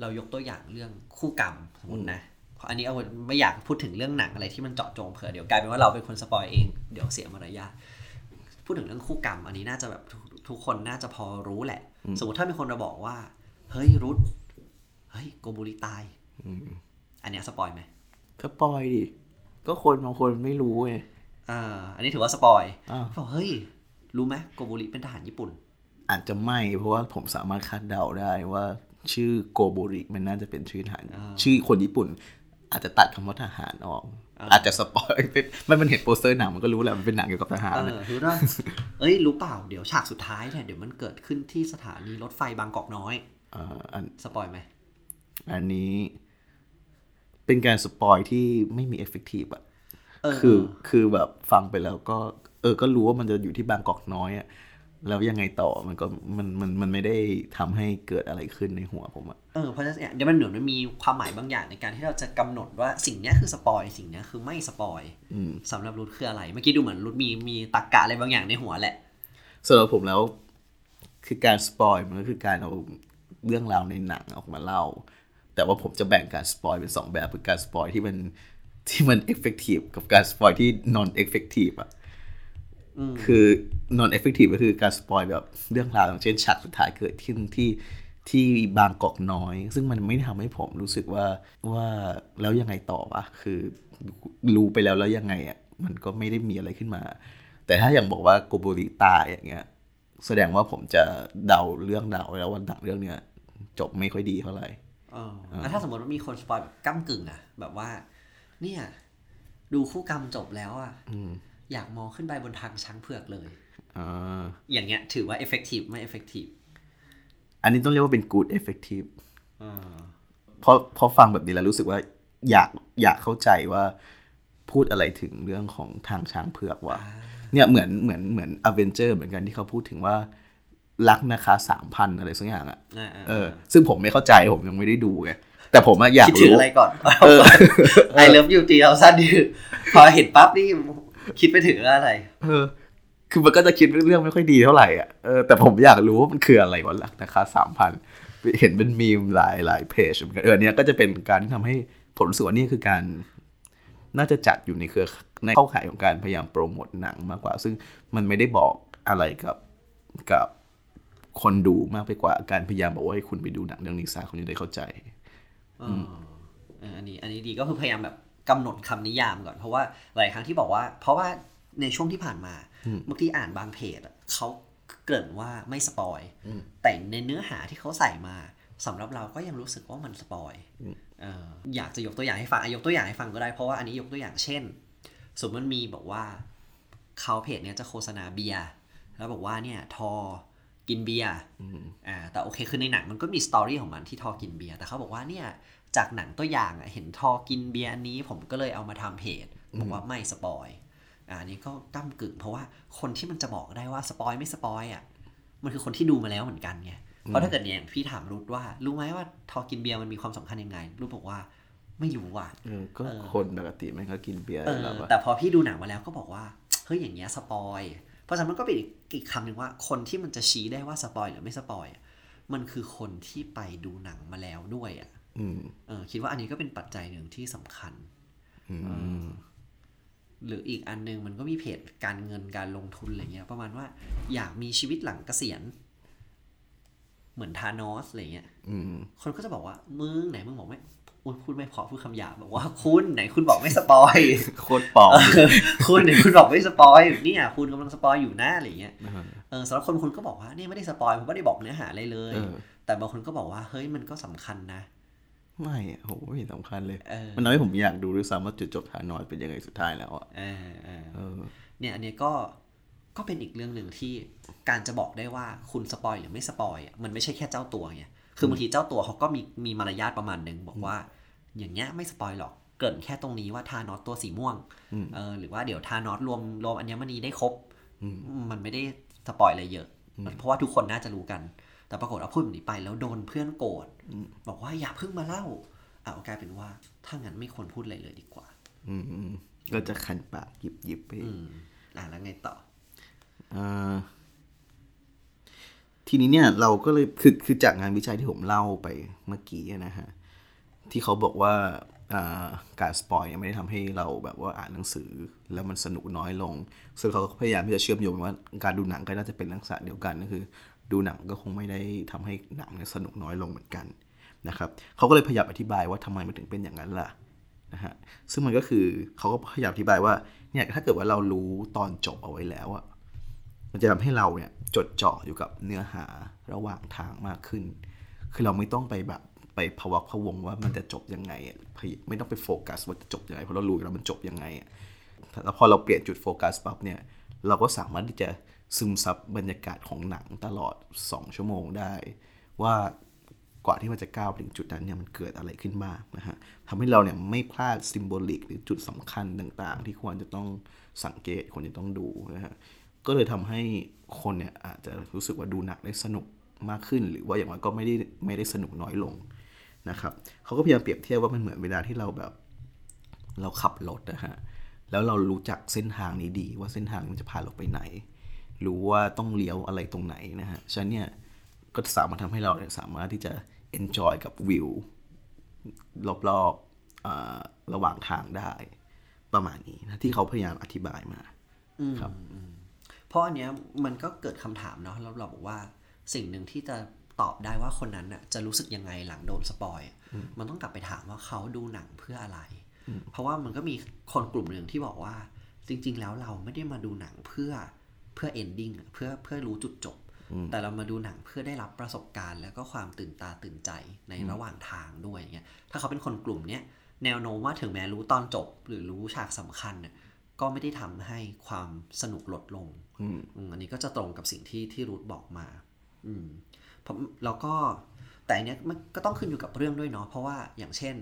Speaker 1: เรายกตัวอย่างเรื่องคู่กรรมสมมตินะ อันนี้เอาไม่อยากพูดถึงเรื่องหนังอะไรที่มันเจาะจงเผื่อเดี๋ยวกลายเป็นว่าเราเป็นคนสปอยเองเดี๋ยวเสียมารยาทพูดถึงเรื่องคู่กรรม อันนี้น่าจะแบบทุกทุกคนน่าจะพอรู้แหละ สมมติถ้ามีคนมาบอกว่า เฮ้ยรุดเฮ้ยโกโบริตายอันเนี้ยสปอยไหม
Speaker 2: ก็สปอยดิก็คนบางคนไม่รู้ไง
Speaker 1: อ่าอันนี้ถือว่าสปอย
Speaker 2: อ่า
Speaker 1: บอกเฮ้ย รู้ไหมโกโบริเป็นทหารญี่ปุ่น
Speaker 2: อาจจะไม่เพราะว่าผมสามารถคาดเดาได้ว่าชื่อโกโบริมันน่าจะเป็นชื่อทหารชื่อคนญี่ปุ่น อาจจะตัดคำว่าทหารออก อาจจะสปอยเป็นไม่มันเห็นโปสเตอร์หนังมันก็รู้แหละมันเป็นหนังเกี่ยวกับทหาร
Speaker 1: เอ
Speaker 2: นะ
Speaker 1: อรู้ว่าเอ้ยรู้เปล่าเดี๋ยวฉากสุดท้ายเนี่ยเดี๋ยวมันเกิดขึ้นที่สถานีรถไฟบางกอกน้อย
Speaker 2: อ่าอัน
Speaker 1: สปอยไหม
Speaker 2: อันนี้ เป็นการสปอยที่ไม่มี effective อะ
Speaker 1: เออ
Speaker 2: คือคือแบบฟังไปแล้วก็ เออก็รู้ว่ามันจะอยู่ที่บางกอกน้อยอะ แล้วยังไงต่อมันก็มันมันมันไม่ได้ทำให้เกิดอะไรขึ้นในหัวผมอะ
Speaker 1: เออเพราะฉะนั้นเนี่ยเดี๋ยวมันเหมือนมันมีความหมายบางอย่างในการที่เราจะกำหนดว่าสิ่งเนี้ยคือสปอยสิ่งเนี้ยคือไม่สปอยสำหรับรุดคืออะไร เมื่อกี้ดูเหมือนรุดมีมีตรรกะอะไรบางอย่างในหัวแหละ
Speaker 2: สำหรับผมแล้วคือการสปอยมันก็คือการเอาเรื่องราวในหนังออกมาเล่า แต่ว่าผมจะแบ่งการสปอยเป็นสองแบบคือการสปอยที่มันที่มัน effective กับการสปอยที่ non effective อะ คือ non effective ก็คือการสปอยแบบเรื่องราวอย่างเช่นฉากสุดท้ายเกิดขึ้นที่ที่บางกอกน้อย ซึ่งมันไม่ทำให้ผมรู้สึกว่าว่าแล้วยังไงต่อวะคือรู้ไปแล้วแล้วยังไงอะมันก็ไม่ได้มีอะไรขึ้นมา แต่ถ้าอย่างบอกว่าโกโบริตายอย่างเงี้ย แสดงว่าผมจะเดาเรื่องเดาแล้วว่าหนังเรื่องเนี้ยจบไม่ค่อยดีเท่าไหร่
Speaker 1: เออแล้วถ้าสมมติว่ามีคนสปอยแบบก้ากึ่งอะแบบว่า เนี่ย ดูคู่กรรมจบแล้วอะ อยากมองขึ้นไปบนทางช้างเผือกเลย
Speaker 2: อ่า
Speaker 1: อย่างเงี้ย ถือว่า effective ไม่ effective
Speaker 2: อันนี้ต้องเรียกว่าเป็น good effective
Speaker 1: เออ
Speaker 2: เพราะเพราะฟังแบบนี้แล้วรู้สึกว่าอยากอยากเข้าใจว่าพูดอะไรถึงเรื่องของทางช้างเผือกว่า เนี่ยเหมือนเหมือนเหมือนอเวนเจอร์เหมือนกันที่เขาพูดถึงว่ารักนะคะสามพันอะไรสักอย่างอะ
Speaker 1: อ่าๆ
Speaker 2: เออ ซึ่งผมไม่เข้าใจผมยังไม่ได้ดูไงแต่ผมอะอยาก
Speaker 1: คิดถึง
Speaker 2: รู้
Speaker 1: อะไรก่อนไอเลิฟยูตีเอาสั้นนี่พอเห็นปั๊บนี่ คิดไปถึงอะไร
Speaker 2: เออ คือมันก็จะคิดเรื่องไม่ค่อยดีเท่าไหร่อะเออแต่ผมอยากรู้ว่ามันคืออะไรวะล่ะนะคะสามพันเห็นเป็นมีมหลายหลายเพจเหมือนกันเออเนี่ยก็จะเป็นการที่ทำให้ผมรู้สึกว่านี่คือการ น่าจะจัดอยู่ในเครือในเข้าข่ายของการพยายามโปรโมทหนังมากกว่า ซึ่งมันไม่ได้บอกอะไรกับกับคนดูมากไปกว่าการพยายามบอกว่าให้คุณไปดูหนังเรื่องนี้ซะคุณจะได้เข้าใจ
Speaker 1: เออเอออันนี้ อันนี้ดีก็คือพยายามแบบ กำหนดคำนิยามก่อน เพราะว่าหลายครั้งที่บอกว่า เพราะว่าในช่วงที่ผ่านมาเมื่อกี้อ่านบางเพจอะเขาเกริ่นว่าไม่สปอย แต่ในเนื้อหาที่เขาใส่มาสำหรับเราก็ยังรู้สึกว่ามันสปอยเอออยากจะยกตัวอย่างให้ฟังอะยกตัวอย่างให้ฟังก็ได้เพราะว่าอันนี้ยกตัวอย่างเช่น สมมติมันมีบอกว่าเขาเพจเนี้ยจะโฆษณาเบียร์แล้วบอกว่าเนี่ยธอร์กินเบียร์อ่าแต่โอเคคือในหนังมันก็มี story ของมันที่ธอร์กินเบียร์แต่เขาบอกว่าเนี่ย จากหนังตัวอย่างอะเห็นธอร์กินเบียร์อันนี้ผมก็เลยเอามาทำเพจบอกว่าไม่สปอยอ่าอันนี้ก็ก้ำกึ่งเพราะว่าคนที่มันจะบอกได้ว่าสปอยไม่สปอยอะมันคือคนที่ดูมาแล้วเหมือนกันไงเพราะถ้าเกิดเนี่ยพี่ถามรุดว่า รู้ไหมว่าธอร์กินเบียร์มันมีความสำคัญยังไงรุดบอกว่าไม่รู้ว่ะ
Speaker 2: เออก็คนปกติมันก็กินเบียร์
Speaker 1: เออ
Speaker 2: แล้วอะ
Speaker 1: แต่พอพี่ดูหนังมาแล้วก็บอกว่าเฮ้ยอย่างเงี้ยสปอยเพราะฉะนั้นมันก็เป็นอีกอีกคำหนึ่งว่าคนที่มันจะชี้ได้ว่าสปอยหรือไม่สปอยอะมันคือคนที่ไปดูหนังมาแล้วด้วยอะ
Speaker 2: อืม
Speaker 1: เออ คิดว่าอันนี้ก็เป็นปัจจัยหนึ่งที่สำคัญ
Speaker 2: อืม
Speaker 1: หรืออีกอันหนึงมันก็มีเพจการเงินการลงทุนอะไรเงี้ย ประมาณว่าอยากมีชีวิตหลังเกษียณ เหมือนทานอสอะไรเงี้ย
Speaker 2: อืม
Speaker 1: คนก็จะบอกว่า มึงไหนมึงบอกไม่อุ๊ยพูดไม่เพราะพูดคำหยาบบอกว่าคุณไหนคุณบอกไม่สปอย
Speaker 2: โคตรปลอม
Speaker 1: คุณเนี่ยคุณบอกไม่สปอยเนี่ยคุณกำลังสปอยอยู่นะอะไรเงี้ยเออสำหรับคนคนก็บอกว่าเนี่ยไม่ได้สปอยผมไม่ได้บอกเนื้อหาอะไรเลย
Speaker 2: เออ
Speaker 1: แต่บางคนก็บอกว่าเฮ้ยมันก็สำคัญนะ
Speaker 2: ไม่อะโหไม่เห็นสำคัญเลย
Speaker 1: เออ
Speaker 2: มันทำให้ผมอยากดูด้วยซ้ำว่าจุดจบทานอสเป็นยังไงสุดท้ายแล้วอะ
Speaker 1: เออเออ
Speaker 2: เออ
Speaker 1: เนี่ยอันเนี้ยก็ก็เป็นอีกเรื่องหนึ่งที่การจะบอกได้ว่าคุณสปอยหรือไม่สปอยอะมันไม่ใช่แค่เจ้าตัวไงคือบางทีเจ้าตัวเขาก็มีมีมารยาทประมาณหนึ่งบอกว่า อย่างเงี้ยไม่สปอยหรอกเกริ่นแค่ตรงนี้ว่าทานอสตัวสีม่วงเออหรือว่าเดี๋ยวทานอสรวมรวมอัญมณีได้ครบมันไม่ได้สปอยอะไรเยอะ เพราะว่าทุกคนน่าจะรู้กัน แต่ปรากฏว่าพูดแบบนี้ไปแล้วโดนเพื่อนโกรธบอกว่าอย่าเพิ่งมาเล่าอะกลายเป็นว่า ถ้างั้นไม่ควรพูดอะไรเลยดีกว่า
Speaker 2: อืมอืมก็จะคันปากหยิบหยิบไป
Speaker 1: อืมอะแล้วไงต่อ
Speaker 2: อ่าทีนี้เนี่ยเราก็เลยคือคือจากงานวิจัยที่ผมเล่าไปเมื่อกี้นะฮะที่เขาบอกว่าอ่าการสปอยเนี่ยไม่ได้ทำให้เราแบบว่าอ่านหนังสือแล้วมันสนุกน้อยลง ซึ่งเขาก็พยายามที่จะเชื่อมโยงว่าการดูหนังก็น่าจะเป็นลักษณะเดียวกันก็คือ ดูหนังก็คงไม่ได้ทำให้หนังนสนุกน้อยลงเหมือนกันนะครับเขาก็เลยพยายามอธิบายว่าทำไมมันถึงเป็นอย่างนั้นล่ะนะฮะซึ่งมันก็คือเขาก็พยายามอธิบายว่าเนี่ยถ้าเกิดว่าเรารู้ตอนจบเอาไว้แล้วอะมันจะทำให้เราเนี่ยจดจ่ออยู่กับเนื้อหาระหว่างทางมากขึ้น คือเราไม่ต้องไปแบบไปพวักพะวงว่ามันจะจบยังไงไม่ต้องไปโฟกัสว่าจะจบยังไงเพราะเรารู้แล้วมันจบยังไงแล้วพอเราเปลี่ยนจุดโฟกัสปั๊บเนี่ยเราก็สามารถที่จะ ซึมซับบรรยากาศของหนังตลอด 2 ชั่วโมงได้ ว่ากว่าที่มันจะก้าวถึงจุดนั้นเนี่ยมันเกิดอะไรขึ้นบ้างนะฮะทำให้เราเนี่ยไม่พลาด symbolic หรือจุดสำคัญต่างๆ ที่ควรจะต้องสังเกตควรจะต้องดูนะฮะก็เลยทำให้คนเนี่ยอาจจะรู้สึกว่าดูหนังได้สนุกมากขึ้น หรือว่าอย่างน้อยก็ไม่ได้ไม่ได้สนุกน้อยลงนะครับเขาก็พยายามเปรียบเทียบว่ามันเหมือนเวลาที่เราแบบเราขับรถนะฮะแล้วเรารู้จักเส้นทางนี้ดี ว่าเส้นทางมันจะพาเราไปไหน รู้ว่าต้องเลี้ยวอะไรตรงไหนนะฮะฉะนั้นเนี่ยก็สามารถทำให้เราเนี่ยสามารถที่จะ enjoy กับวิวรอบๆอ่าระหว่างทางได้ ประมาณนี้นะที่เขาพยายามอธิบายมาครับ
Speaker 1: เพราะอันเนี้ยมันก็เกิดคำถามเนาะแล้วเราบอกว่าสิ่งหนึ่งที่จะตอบได้ว่าคนนั้นน่ะจะรู้สึกยังไงหลังโดนสปอยอะมันต้องกลับไปถามว่าเขาดูหนังเพื่ออะไร เพราะว่ามันก็มีคนกลุ่มหนึ่งที่บอกว่า จริง ๆ แล้วเราไม่ได้มาดูหนังเพื่อ เพื่อ ending เพื่อเพื่อรู้จุดจบ แต่เรามาดูหนังเพื่อได้รับประสบการณ์ แล้วก็ความตื่นตาตื่นใจในระหว่างทางด้วยอย่างเงี้ยถ้าเขาเป็นคนกลุ่มเนี้ยแนวโน้มว่าถึงแม้รู้ตอนจบ หรือรู้ฉากสำคัญเนี่ยก็ไม่ได้ทำให้ความสนุกลดลง
Speaker 2: อืม
Speaker 1: อืมอันนี้ก็จะตรงกับสิ่งที่ที่รูทบอกมา อืมผมแล้วก็แต่อันเนี้ยมันก็ต้องขึ้นอยู่กับเรื่องด้วยเนาะเพราะว่าอย่างเช่น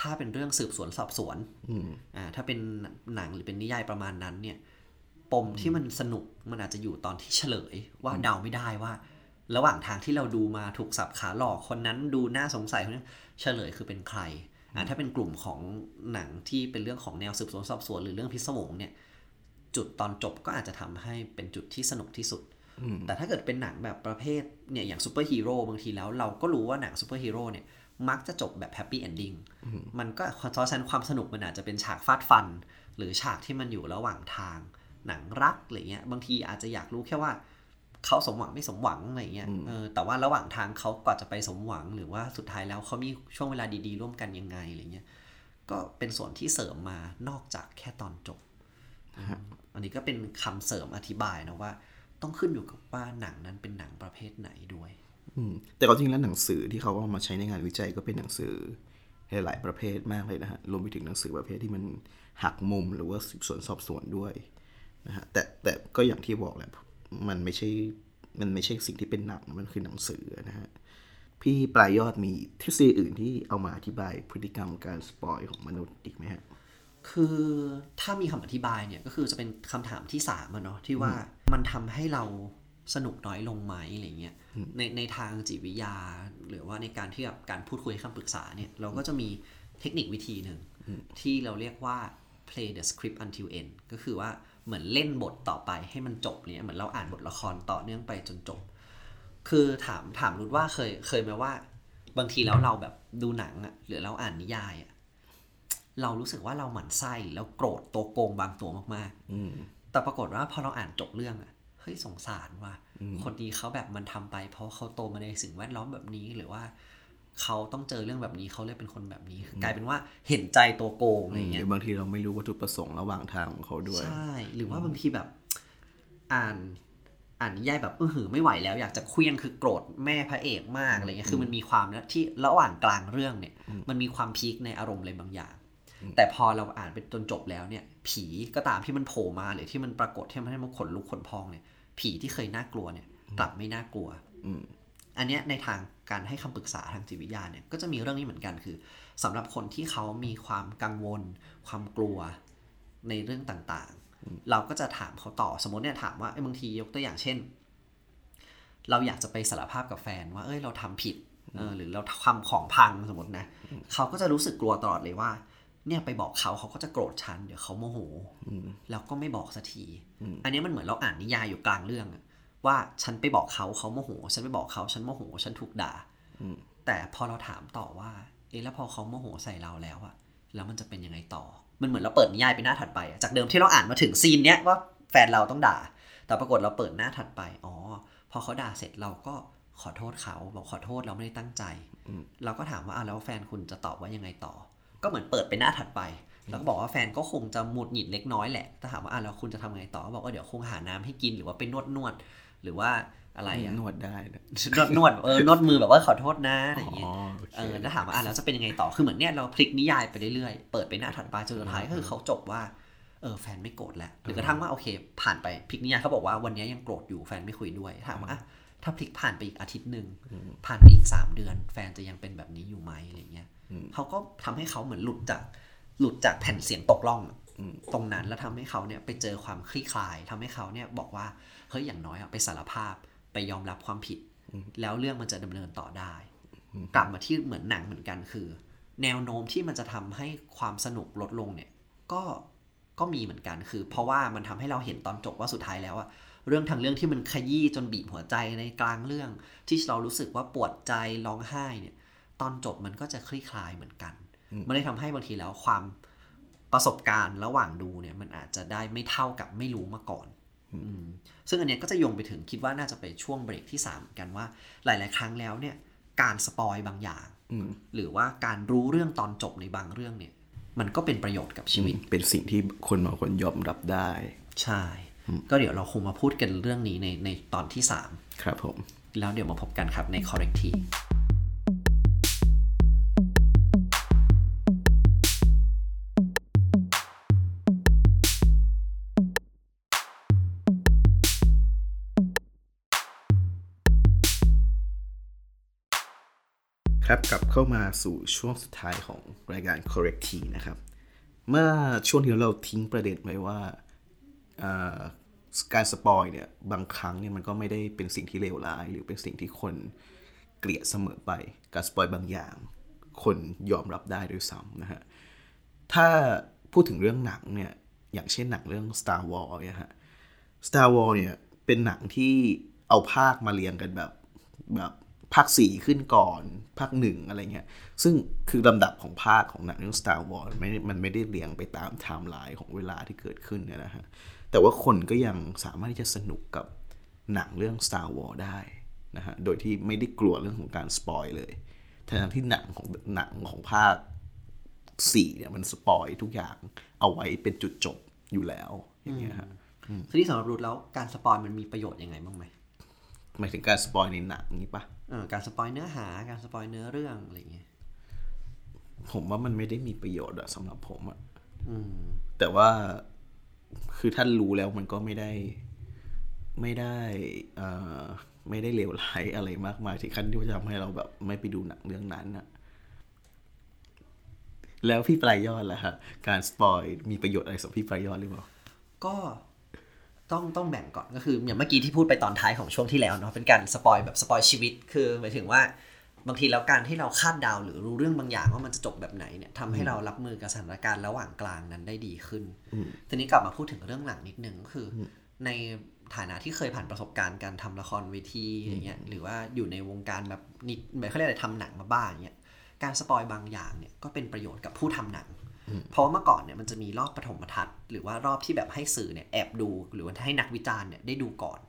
Speaker 1: ถ้าเป็นเรื่องสืบสวนสอบสวน
Speaker 2: อืม
Speaker 1: อ่าถ้าเป็นหนังหรือเป็นนิยายประมาณนั้นเนี่ย ปมที่มันสนุกมันอาจจะอยู่ตอนที่เฉลยว่าเดาไม่ได้ว่า ระหว่างทางที่เราดูมาถูกสับขาหลอกคนนั้นดูน่าสงสัยคนนี้เฉลยคือเป็นใครอ่าถ้าเป็นกลุ่มของหนังที่เป็นเรื่องของแนวสืบสวนสอบสวนหรือเรื่องพิศวงเนี่ยจุดตอนจบก็อาจจะทำให้เป็นจุดที่สนุกที่สุด แต่ถ้าเกิดเป็นหนังแบบประเภทเนี่ยอย่างซูเปอร์ฮีโร่บางทีแล้วเราก็รู้ว่าหนังซูเปอร์ฮีโร่เนี่ยมักจะจบแบบ happy ending มันก็เพราะฉะนั้นความสนุกมันอาจจะเป็นฉากฟาดฟัน หรือฉากที่มันอยู่ระหว่างทาง หนังรักอะไรเงี้ยบางทีอาจจะอยากรู้แค่ว่าเขาสมหวังไม่สมหวังอะไรเงี้ยเออแต่ว่าระหว่างทางเขาก่อนจะไปสมหวัง หรือว่าสุดท้ายแล้วเขามีช่วงเวลาดีๆ ร่วมกันยังไงอะไรเงี้ยก็เป็นส่วนที่เสริมมานอกจากแค่ตอนจบอันนี้ก็เป็นคำเสริมอธิบายนะว่า ต้องขึ้นอยู่กับว่าหนังนั้นเป็นหนังประเภทไหนด้วย
Speaker 2: อืมแต่ก็จริงแล้วหนังสือที่เขาเอามาใช้ในงานวิจัยก็เป็นหนังสือหลายๆประเภทมากเลยนะฮะรวมไปถึงหนังสือประเภทที่มันหักมุมหรือว่าสืบสวนสอบสวนด้วย นะฮะแต่แต่ก็อย่างที่บอกแหละมันไม่ใช่มันไม่ใช่สิ่งที่เป็นหนังมันคือหนังสือนะฮะพี่ปลายยอดมีทฤษฎีอื่นที่เอามาอธิบายพฤติกรรมการสปอยของมนุษย์อีกไหมฮะ
Speaker 1: คือถ้ามีคำอธิบายเนี่ยก็คือจะเป็นคำถามที่สามอะเนาะที่ว่ามันทำให้เราสนุกน้อยลงไหมอะไรเงี้ยในในทางจิตวิทยา หรือว่าในการที่แบบการพูดคุยคำปรึกษาเนี่ยเราก็จะมีเทคนิควิธีหนึ่งที่เราเรียกว่า play the script until end ก็คือว่า เหมือนเล่นบทต่อไปให้มันจบเนี่ยเหมือนเราอ่านบทละครต่อเนื่องไปจนจบ คือถามถามรุดว่าเคยเคยไหมว่า บางทีแล้วเราแบบดูหนังอะหรือเราอ่านนิยายอะเรารู้สึกว่าเราหมั่นไส้แล้วโกรธตัวโกงบางตัวมากๆแต่ปรากฏว่าพอเราอ่านจบเรื่องอะเฮ้ยสงสารว่าคนนี้เขาแบบมันทำไป เพราะเขาโตมาในสิ่งแวดล้อมแบบนี้หรือว่า เขาต้องเจอเรื่องแบบนี้เขาเลยเป็นคนแบบนี้ กลายเป็นว่าเห็นใจตัวโกงอะไร
Speaker 2: ห
Speaker 1: เงี้
Speaker 2: รื
Speaker 1: ย
Speaker 2: อบางทีเราไม่รู้วัตถุประสงค์ระหว่างทางของเขาด้วย
Speaker 1: ใช่ หรือว่าบางทีแบบ อ่านอ่านนิยายแบบเออหือไม่ไหวแล้วอยากจะเคลี้ยงคือโกรธแม่พระเอกมากอะไรเงี้ยคือมันมีความนะที่ระหว่างกลางเรื่องเนี่ย มันมีความพีคในอารมณ์อะไรบางอย่าง แต่พอเราอ่านไปจนจบแล้วเนี่ย ผีก็ตามที่มันโผล่มาหรือที่มันปรากฏที่มันให้มันขนลุกขนพองเนี่ย ผีที่เคยน่ากลัวเนี่ย กลับไม่น่ากลัวอันเนี้ยในทาง การให้คำปรึกษาทางจิตวิทยาเนี่ยก็จะมีเรื่องนี้เหมือนกันคือสำหรับคนที่เขามีความกังวล ความกลัวในเรื่องต่างๆ เราก็จะถามเขาต่อสมมติเนี่ยถามว่าเอ้ยบางทียกตัวอย่างเช่น เราอยากจะไปสารภาพกับแฟนว่าเอ้ยเราทำผิดเออหรือเราทำของพังสมมตินะเขาก็จะรู้สึกกลัวตลอดเลยว่า เนี่ยไปบอกเขาเขาก็จะโกรธฉันเดี๋ยวเขาโมโหแล้วก็ไม่บอกสักที อันเนี้ยมันเหมือนเราอ่านนิยายอยู่กลางเรื่องอะ ว่าฉันไปบอกเขาเขาโมโห ฉันไปบอกเขาฉันโมโห ฉันถูกด่าแต่พอเราถามต่อว่า เอ๊ะแล้วพอเขาโมโหใส่เราแล้วอะแล้วมันจะเป็นยังไงต่อ มันเหมือนเราเปิดนิยายไปหน้าถัดไปอะจากเดิมที่เราอ่านมาถึงซีนเนี้ยว่าแฟนเราต้องด่า แต่ปรากฏเราเปิดหน้าถัดไป อ๋อ พอเขาด่าเสร็จเราก็ขอโทษเขาบอกขอโทษเราไม่ได้ตั้งใจ เราก็ถามว่าอะแล้วแฟนคุณจะตอบว่ายังไงต่อ ก็เหมือนเปิดไปหน้าถัดไป แล้วก็บอกว่าแฟนก็คงจะหมุดหงิดเล็กน้อยแหละถ้าถามว่าอะแล้วคุณจะทำไงต่อก็บอกว่าเดี๋ยวคงหาน้ำให้กินหรือว่าไปนวดนวด หรือว่าอะไรอะ
Speaker 2: นวดได้นะ
Speaker 1: นวดนวดเออนวดมือแบบว่าขอโทษนะอะไรอย่างเงี้ย
Speaker 2: อ๋อโอเค
Speaker 1: เออแล้วถามว่าอะแล้วจะเป็นยังไงต่อคือเหมือนเนี่ยเราพลิกนิยายไปเรื่อยๆเปิดไปหน้าถัดไปจนสุดท้ายก็คือเขาจบว่าเออแฟนไม่โกรธแล้วหรือกระทั่งว่าโอเค ผ่านไปพลิกนิยายเขาบอกว่าวันนี้ยังโกรธอยู่แฟนไม่คุยด้วยถามว่าอะถ้าพลิกผ่านไปอีกอาทิตย์หนึ่งผ่านไปอีกสามเดือน แฟนจะยังเป็นแบบนี้อยู่ไหมอะไรเงี้ยเขาก็ทำให้เขาเหมือนหลุดจากหลุดจากแผ่นเสียงตกล่องอะตรงนั้นแล้วทำให้เขาเนี่ยไปเจอความคลี่คลายทำให้เขาเนี่ยบอกว่า เฮ้ยอย่างน้อยอะไปสารภาพไปยอมรับความผิด แล้วเรื่องมันจะดำเนินต่อได้ กลับมาที่เหมือนหนังเหมือนกันคือ แนวโน้มที่มันจะทำให้ความสนุกลดลงเนี่ย ก็ก็มีเหมือนกันคือ เพราะว่ามันทำให้เราเห็นตอนจบว่าสุดท้ายแล้วอะเรื่องทางเรื่องที่มันขยี้จนบีบหัวใจในกลางเรื่อง ที่เรารู้สึกว่าปวดใจร้องไห้เนี่ย ตอนจบมันก็จะคลี่คลายเหมือนกันมันเลยทำให้บางทีแล้วความประสบการณ์ระหว่างดูเนี่ยมันอาจจะได้ไม่เท่ากับไม่รู้มาก่อนอืม ซึ่งอันเนี้ยก็จะโยงไปถึงคิดว่าน่าจะไปช่วงเบรกที่3เหมือนกันว่า หลาย ๆ ครั้งแล้วเนี่ยการสปอยบางอย่างหรือว่าการรู้เรื่องตอนจบในบางเรื่องเนี่ย มันก็เป็นประโยชน์กับชีวิต
Speaker 2: เป็นสิ่งที่คนบางคนยอมรับได้
Speaker 1: ใช่ ก็เดี๋ยวเราคงมาพูดกันเรื่องนี้ในในตอนที่
Speaker 2: ครับผม
Speaker 1: 3แล้วเดี๋ยวมาพบกันครับใน corrective
Speaker 2: ครับกลับเข้ามาสู่ช่วงสุดท้ายของรายการ Correctie นะครับ เมื่อช่วงที่เราทิ้งประเด็นไว้ว่าอ่าการสปอยเนี่ยบางครั้งเนี่ยมันก็ไม่ได้เป็นสิ่งที่เลวร้าย หรือเป็นสิ่งที่คนเกลียดเสมอไป การสปอยบางอย่าง คนยอมรับได้ด้วยซ้ำนะฮะถ้าพูดถึงเรื่องหนังเนี่ยอย่างเช่นหนังเรื่อง Star Wars เนี่ยฮะ Star Wars เนี่ยเป็นหนังที่เอาภาคมาเรียงกันแบบแบบ ภาคสี่ขึ้นก่อนภาคหนึ่งอะไรเงี้ย ซึ่งคือลำดับของภาคของหนังเรื่อง Star Wars ไม่มันไม่ได้เรียงไปตามไทม์ไลน์ของเวลาที่เกิดขึ้นเนี่ยนะฮะ แต่ว่าคนก็ยังสามารถที่จะสนุกกับหนังเรื่อง Star Wars ได้นะฮะ โดยที่ไม่ได้กลัวเรื่องของการสปอยเลยทั้งที่หนังของหนังของภาคสี่เนี่ยมันสปอยทุกอย่างเอาไว้เป็นจุดจบอยู่แล้วอย่างเงี้ยฮะ
Speaker 1: ทีนี้สำหรับรูทแล้วการสปอยมันมีประโยชน์ยังไงบ้างไหม
Speaker 2: หมายถึงการสปอยในหนังนี้ปะ
Speaker 1: เออการสปอยเนื้อหาการสปอยเนื้อเรื่องอะไรอย่างเงี้ย
Speaker 2: ผมว่ามันไม่ได้มีประโยชน์อะสำหรับผมอะ
Speaker 1: อืม
Speaker 2: แต่ว่าคือถ้ารู้แล้วมันก็ไม่ได้ ไม่ได้เอ่อไม่ได้เลวร้ายอะไรมากมายถึงขั้นที่ว่าจะทำให้เราแบบ ไม่ไปดูหนังเรื่องนั้นอะแล้วพี่ปลายยอดล่ะฮะการสปอยมีประโยชน์อะไรสำหรับพี่ปลายยอดหรือเปล่า
Speaker 1: ก็ ต้องต้องแบ่งก่อนก็คืออย่างเมื่อกี้ที่พูดไปตอนท้ายของช่วงที่แล้วเนาะเป็นการสปอยแบบสปอยชีวิต คือหมายถึงว่าบางทีแล้วการที่เราคาดเดาหรือรู้เรื่องบางอย่างว่ามันจะจบแบบไหนเนี่ยทำให้เรารับมือกับสถานการณ์ระหว่างกลางนั้นได้ดีขึ้น ทีนี้กลับมาพูดถึงเรื่องหนังนิดนึงก็คืออในฐานะที่เคยผ่านประสบการณ์การทำละครเวทีอย่างเงี้ยหรือว่าอยู่ในวงการแบบนิดแบบเขาเรียกอะไรทำหนังมาบ้างอย่างเงี้ยการสปอยบางอย่างเนี่ยก็เป็นประโยชน์กับผู้ทำหนัง เพราะว่าเมื่อก่อนเนี่ยมันจะมีรอบปฐมทัศน์หรือว่ารอบที่แบบให้สื่อเนี่ยแอบดูหรือว่าให้นักวิจารณ์เนี่ยได้ดูก่อน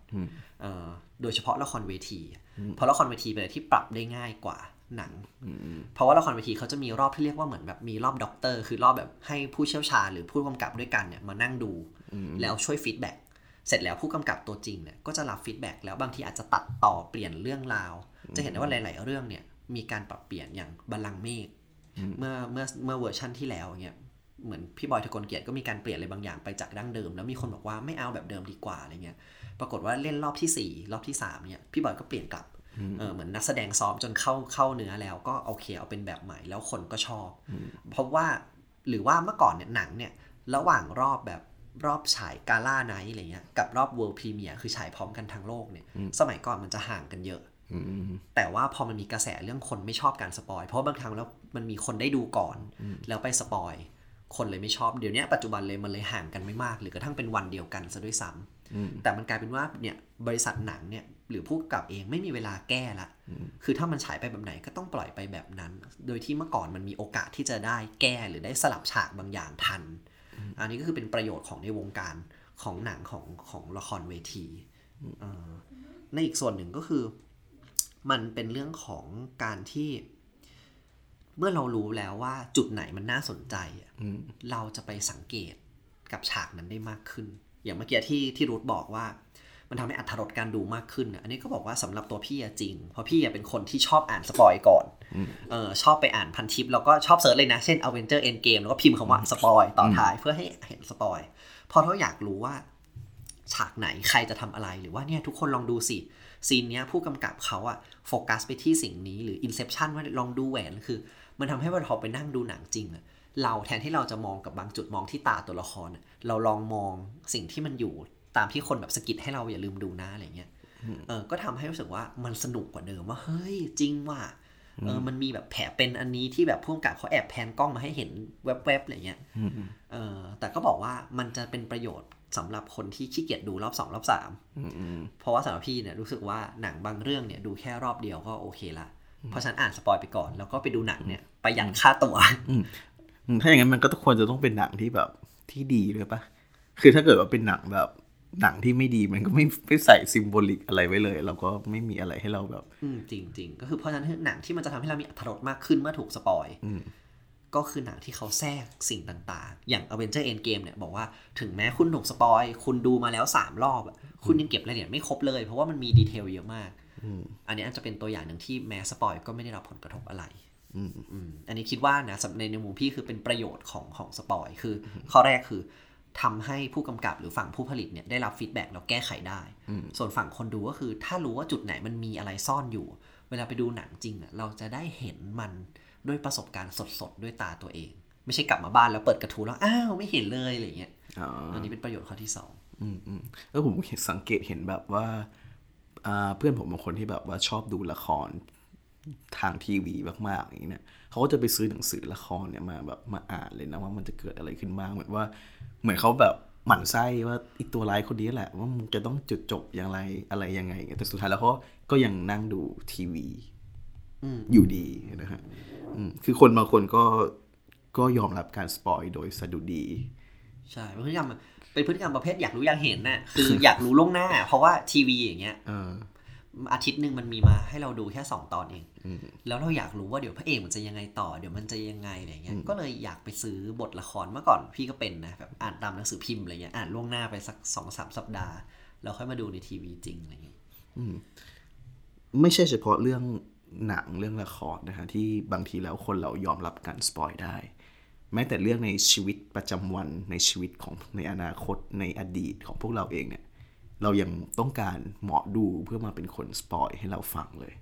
Speaker 1: เออโดยเฉพาะละครเวที เพราะละครเวทีเป็นอะไรที่ปรับได้ง่ายกว่าหนัง เพราะว่าละครเวทีเขาจะมีรอบที่เรียกว่าเหมือนแบบมีรอบด็อกเตอร์คือรอบแบบให้ผู้เชี่ยวชาญหรือผู้กำกับด้วยกันเนี่ยมานั่งดู แล้วช่วย feedback เสร็จแล้วผู้กำกับตัวจริงเนี่ยก็จะรับ feedback แล้วบางทีอาจจะตัดต่อเปลี่ยนเรื่องราว จะเห็นได้ว่าหลาย ๆ เรื่องเนี่ยมีการปรับเปลี่ยนอย่างบัลลังก์เมฆ เมื่อเมื่อเมื่อเวอร์ชั่นที่แล้วเนี่ยเหมือนพี่บอยถกลเกียรติก็มีการเปลี่ยนอะไรบางอย่างไปจากดั้งเดิม แล้วมีคนบอกว่าไม่เอาแบบเดิมดีกว่าอะไรเงี้ยปรากฏว่าเล่นรอบที่สี่รอบที่สามเนี่ยพี่บอยก็เปลี่ยนกลับเออเหมือนนักแสดงซ้อมจนเข้าเข้าเนื้อแล้วก็โอเคเอาเป็นแบบใหม่แล้วคนก็ชอบ เพราะว่าหรือว่าเมื่อก่อนเนี่ยหนังเนี่ยระหว่างรอบแบบรอบฉาย gala night อะไรเงี้ยกับรอบ world premiere คือฉายพร้อมกันทั้งโลกเนี่ยสมัยก่อนมันจะห่างกันเยอะ แต่ว่าพอมันมีกระแสเรื่องคนไม่ชอบการสปอย เพราะบางครั้งแล้วมันมีคนได้ดูก่อน แล้วไปสปอย คนเลยไม่ชอบเดี๋ยวนี้ปัจจุบันเลยมันเลยห่างกันไม่มาก หรือกระทั่งเป็นวันเดียวกันซะด้วยซ้ำแต่มันกลายเป็นว่าเนี่ยบริษัทหนังเนี่ยหรือผู้กำกับเองไม่มีเวลาแก้ละ คือถ้ามันฉายไปแบบไหนก็ต้องปล่อยไปแบบนั้น โดยที่เมื่อก่อนมันมีโอกาสที่จะได้แก้หรือได้สลับฉากบางอย่างทัน อันนี้ก็คือเป็นประโยชน์ของในวงการของหนังของของละครเวทีเอ่อในอีกส่วนหนึ่งก็คือ มันเป็นเรื่องของการที่ เมื่อเรารู้แล้วว่าจุดไหนมันน่าสนใจอะเราจะไปสังเกตกับฉากนั้นได้มากขึ้น อย่างเมื่อกี้ที่ที่รูทบอกว่า มันทำให้อรรถรสการดูมากขึ้นอะอันนี้ก็บอกว่าสำหรับตัวพี่อะจริง เพราะพี่อะเป็นคนที่ชอบอ่านสปอยก่อนเออชอบไปอ่านพันทิป แล้วก็ชอบ search เลยนะ เช่น Avenger Endgame แล้วก็พิมพ์คำว่าสปอยต่อท้ายเพื่อให้เห็นสปอยเพราะเราอยากรู้ว่า ฉากไหนใครจะทำอะไรหรือว่าเนี่ยทุกคนลองดูสิ ซีนเนี้ยผู้กำกับเขาอะโฟกัสไปที่สิ่งนี้หรือ Inception ว่าลองดูแหวนคือ มันทำให้เราพอไปนั่งดูหนังจริงอะเราแทนที่เราจะมองกับบางจุดมองที่ตาตัวละครอะเราลองมองสิ่งที่มันอยู่ตามที่คนแบบสะกิดให้เราอย่าลืมดูนะอะไรเงี้ยเออก็ทำให้รู้สึกว่ามันสนุกกว่าเดิมว่าเฮ้ยจริงว่ะเออมันมีแบบแผลเป็นอันนี้ที่แบบผู้กำกับเขาแอบแพนกล้องมาให้เห็นแวบๆอะไรเงี้ยเออแต่ก็บอกว่ามันจะเป็นประโยชน์ สำหรับคนที่ขี้เกียจดูรอบสองรอบสามเพราะว่าสำหรับพี่เนี่ยรู้สึกว่าหนังบางเรื่องเนี่ยดูแค่รอบเดียวก็โอเคละเพราะฉะนั้นอ่านสปอยไปก่อน แล้วก็ไปดูหนังเนี่ยไปยันค่าตั๋ว
Speaker 2: อืมถ้าอย่างนั้นมันก็ควรจะต้องเป็นหนังที่แบบที่ดีเลยปะคือถ้าเกิดว่าเป็นหนังแบบหนังที่ไม่ดีมันก็ไม่ไม่ใส่ symbolic อะไรไว้เลย เราก็ไม่มีอะไรให้เราแบบ
Speaker 1: อืมจริงๆก็คือเพราะฉะนั้นหนังที่มันจะทำให้เรามีอรรถรสมากขึ้นเมื่อถูกสปอย ก็คือหนังที่เขาแทรกสิ่งต่างๆ อย่าง Avenger Endgame เนี่ยบอกว่าถึงแม้คุณถูกสปอย คุณดูมาแล้ว 3 รอบอะคุณยังเก็บรายละเอียดไม่ครบเลย เพราะว่ามันมี detail เยอะมาก อันนี้อาจจะเป็นตัวอย่างหนึ่งที่แม้สปอยก็ไม่ได้รับผลกระทบอะไรอืมอันนี้คิดว่านะสำในในมุมพี่คือเป็นประโยชน์ของของสปอยคือ ข้อแรกคือทำให้ผู้กำกับหรือฝั่งผู้ผลิตเนี่ยได้รับ feedback แล้วแก้ไขได้ ส่วนฝั่งคนดูก็คือ ถ้ารู้ว่าจุดไหนมันมีอะไรซ่อนอยู่ เวลาไปดูหนังจริงอะเราจะได้เห็นมัน ด้วยประสบการณ์สดๆด้วยตาตัวเอง ไม่ใช่กลับมาบ้านแล้วเปิดกระทู้แล้วอ้าวไม่เห็นเลยอะไรเงี้ย
Speaker 2: อ๋อ
Speaker 1: อันนี้เป็นประโยชน์ข้อที่สอง
Speaker 2: อืมอืมแล้วผมเห็นสังเกตเห็นแบบว่าอ่าเพื่อนผมบางคนที่แบบว่าชอบดูละครทางทีวีมากๆอย่างนี้เนี่ยเขาก็จะไปซื้อหนังสือละครเนี่ยมาแบบมาอ่านเลยนะว่ามันจะเกิดอะไรขึ้นบ้างเหมือนว่า เหมือนเขาแบบหมั่นไส้ว่าอีตัวร้ายคนนี้แหละ ว่ามันจะต้องจุดจบอย่างไรอะไรยังไงแต่สุดท้ายแล้วเขาก็ยังนั่งดูทีวี อยู่ดีนะฮะอืมคือคนบางคนก็ก็ยอมรับการสปอยโดยสะดุดี
Speaker 1: ใช่เป็นพฤติกรรมเป็นพฤติกรรมประเภทอยากรู้อยากเห็นน่ะคืออยากรู้ล่วงหน้า เพราะว่าทีวีอย่างเงี้ย
Speaker 2: เออ
Speaker 1: อาทิตย์หนึ่งมันมีมาให้เราดูแค่สองตอนเองแล้วเราอยากรู้ว่าเดี๋ยวพระเอกมันจะยังไงต่อเดี๋ยวมันจะยังไงอะไรเงี้ยก็เลยอยากไปซื้อบทละครเมื่อก่อนพี่ก็เป็นนะแบบอ่านตามหนังสือพิมพ์อะไรเงี้ยอ่านล่วงหน้าไปสักสองสามสัปดาห์แล้วค่อยมาดูในทีวีจริงอะไรเงี้ย
Speaker 2: ไม่ใช่เฉพาะเรื่อง หนังเรื่องละครนะฮะที่บางทีแล้วคนเรายอมรับการสปอยได้ แม้แต่เรื่องในชีวิตประจำวันในชีวิตของในอนาคตในอดีตของพวกเราเองเนี่ย เรายังต้องการเหมาะดูเพื่อมาเป็นคนสปอยให้เราฟังเลย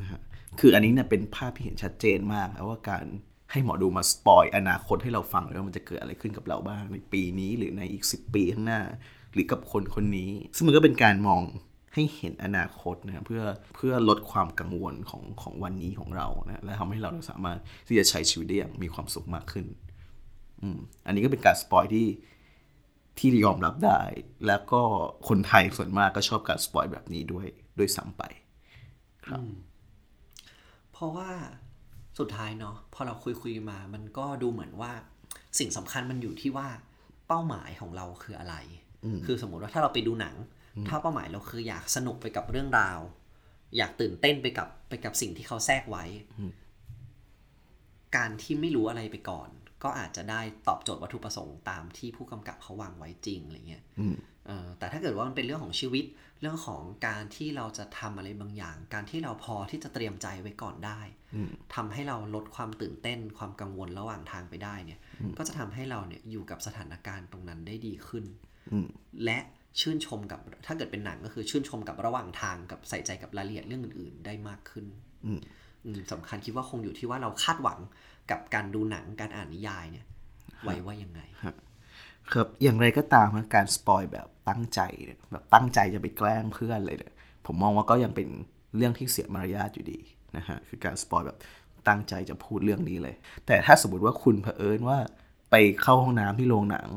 Speaker 2: นะฮะคืออันนี้เนี่ยเป็นภาพที่เห็นชัดเจนมากนะว่าการให้หมอดูมาสปอยอนาคตให้เราฟังเลยว่ามันจะเกิดอะไรขึ้นกับเราบ้างในปีนี้หรือในอีกสิบปีข้างหน้า หรือกับคนคนนี้ ซึ่งมันก็เป็นการมอง ให้เห็นอนาคตนะครับเพื่อเพื่อลดความกังวลของของวันนี้ของเรานะและทำให้เราสามารถที่จะใช้ชีวิตได้อย่างมีความสุขมากขึ้นอืมอันนี้ก็เป็นการสปอยที่ที่ยอมรับได้ แล้วก็คนไทยส่วนมากก็ชอบการสปอยแบบนี้ด้วยด้วยซ้ำไป ครับ
Speaker 1: เพราะว่าสุดท้ายเนาะพอเราคุยคุยๆมา มันก็ดูเหมือนว่า สิ่งสำคัญมันอยู่ที่ว่าเป้าหมายของเราคืออะไร คือสมมติว่าถ้าเราไปดูหนัง ถ้าเป้าหมายเราคืออยากสนุกไปกับเรื่องราว อยากตื่นเต้นไปกับไปกับสิ่งที่เขาแทรกไว้ การที่ไม่รู้อะไรไปก่อน ก็อาจจะได้ตอบโจทย์วัตถุประสงค์ตามที่ผู้กำกับเขาวางไว้จริงอะไรเงี้ยเอ่อแต่ถ้าเกิดว่ามันเป็นเรื่องของชีวิตเรื่องของการที่เราจะทำอะไรบางอย่าง การที่เราพอที่จะเตรียมใจไว้ก่อนได้ทำให้เราลดความตื่นเต้นความกังวลระหว่างทางไปได้เนี่ย ก็จะทำให้เราเนี่ยอยู่กับสถานการณ์ตรงนั้นได้ดีขึ้น และ ชื่นชมกับถ้าเกิดเป็นหนังก็คือชื่นชมกับระหว่างทางกับใส่ใจกับรายละเอียดเรื่องอื่น ๆ ได้มากขึ้นอืมสำคัญคิดว่าคงอยู่ที่ว่าเราคาดหวังกับการดูหนังการอ่านนิยายเนี่ย ไว้ว่ายังไง
Speaker 2: ครับอย่างไรก็ตามนะการสปอยแบบตั้งใจเนี่ยแบบตั้งใจจะไปแกล้งเพื่อนเลยเนี่ยผมมองว่าก็ยังเป็นเรื่องที่เสียมารยาทอยู่ดีนะฮะคือการสปอยแบบตั้งใจจะพูดเรื่องนี้เลย แต่ถ้าสมมติว่าคุณเผอิญว่าไปเข้าห้องน้ำที่โรงหนัง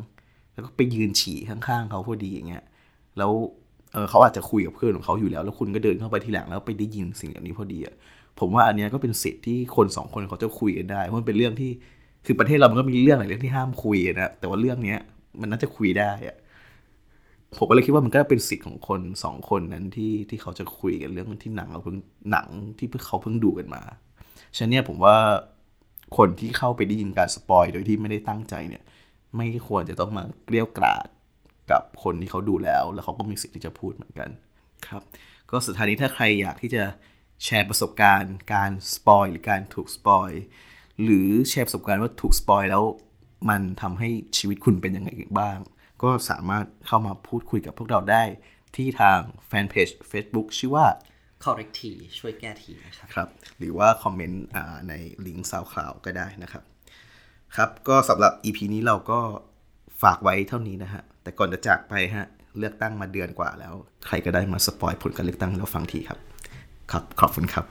Speaker 2: แล้วก็ไปยืนฉี่ข้างๆเขาพอดีอย่างเงี้ยแล้วเออเขาอาจจะคุยกับเพื่อนของเขาอยู่แล้ว แล้วคุณก็เดินเข้าไปทีหลังแล้วไปได้ยินสิ่งแบบนี้พอดีอะผมว่าอันเนี้ยก็เป็นสิทธิ์ที่คนสองคนเขาจะคุยกันได้เพราะมันเป็นเรื่องที่คือประเทศเรามันก็มีเรื่องหลายเรื่องที่ห้ามคุยนะแต่ว่าเรื่องเนี้ยมันน่าจะคุยได้อะผมก็เลยคิดว่ามันก็เป็นสิทธิ์ของคนสองคนนั้นที่ที่เขาจะคุยกันเรื่องที่หนังเราเพิ่งหนังที่เพิ่งเขาเพิ่งดูกันมาฉะนั้นเนี่ยผมว่าคนที่เข้าไปได้ยินการสปอยโดยที่ไม่ได้ตั้งใจเนี่ย ไม่ควรจะต้องมาเกรี้ยวกราดกับคนที่เขาดูแล้ว แล้วเขาก็มีสิทธิ์ที่จะพูดเหมือนกันครับ ก็สุดท้ายนี้ถ้าใครอยากที่จะแชร์ประสบการณ์ การสปอยหรือการถูกสปอยหรือแชร์ประสบการณ์ว่าถูกสปอยแล้วมันทำให้ชีวิตคุณเป็นยังไงบ้าง ก็สามารถเข้ามาพูดคุยกับพวกเราได้ที่ทางแฟนเพจ Facebook ชื่อว่า
Speaker 1: correct ทีช่วยแก้ทีนะครับ
Speaker 2: ครับ หรือว่าคอมเมนต์อ่าในลิงก์ SoundCloud ก็ได้นะครับ ครับก็สำหรับ EP นี้เราก็ฝากไว้เท่านี้นะฮะ แต่ก่อนจะจากไปฮะ เลือกตั้งมาเดือนกว่าแล้ว ใครก็ได้มาสปอยผลการเลือกตั้งให้เราฟังทีครับ ครับ ขอบคุณครับ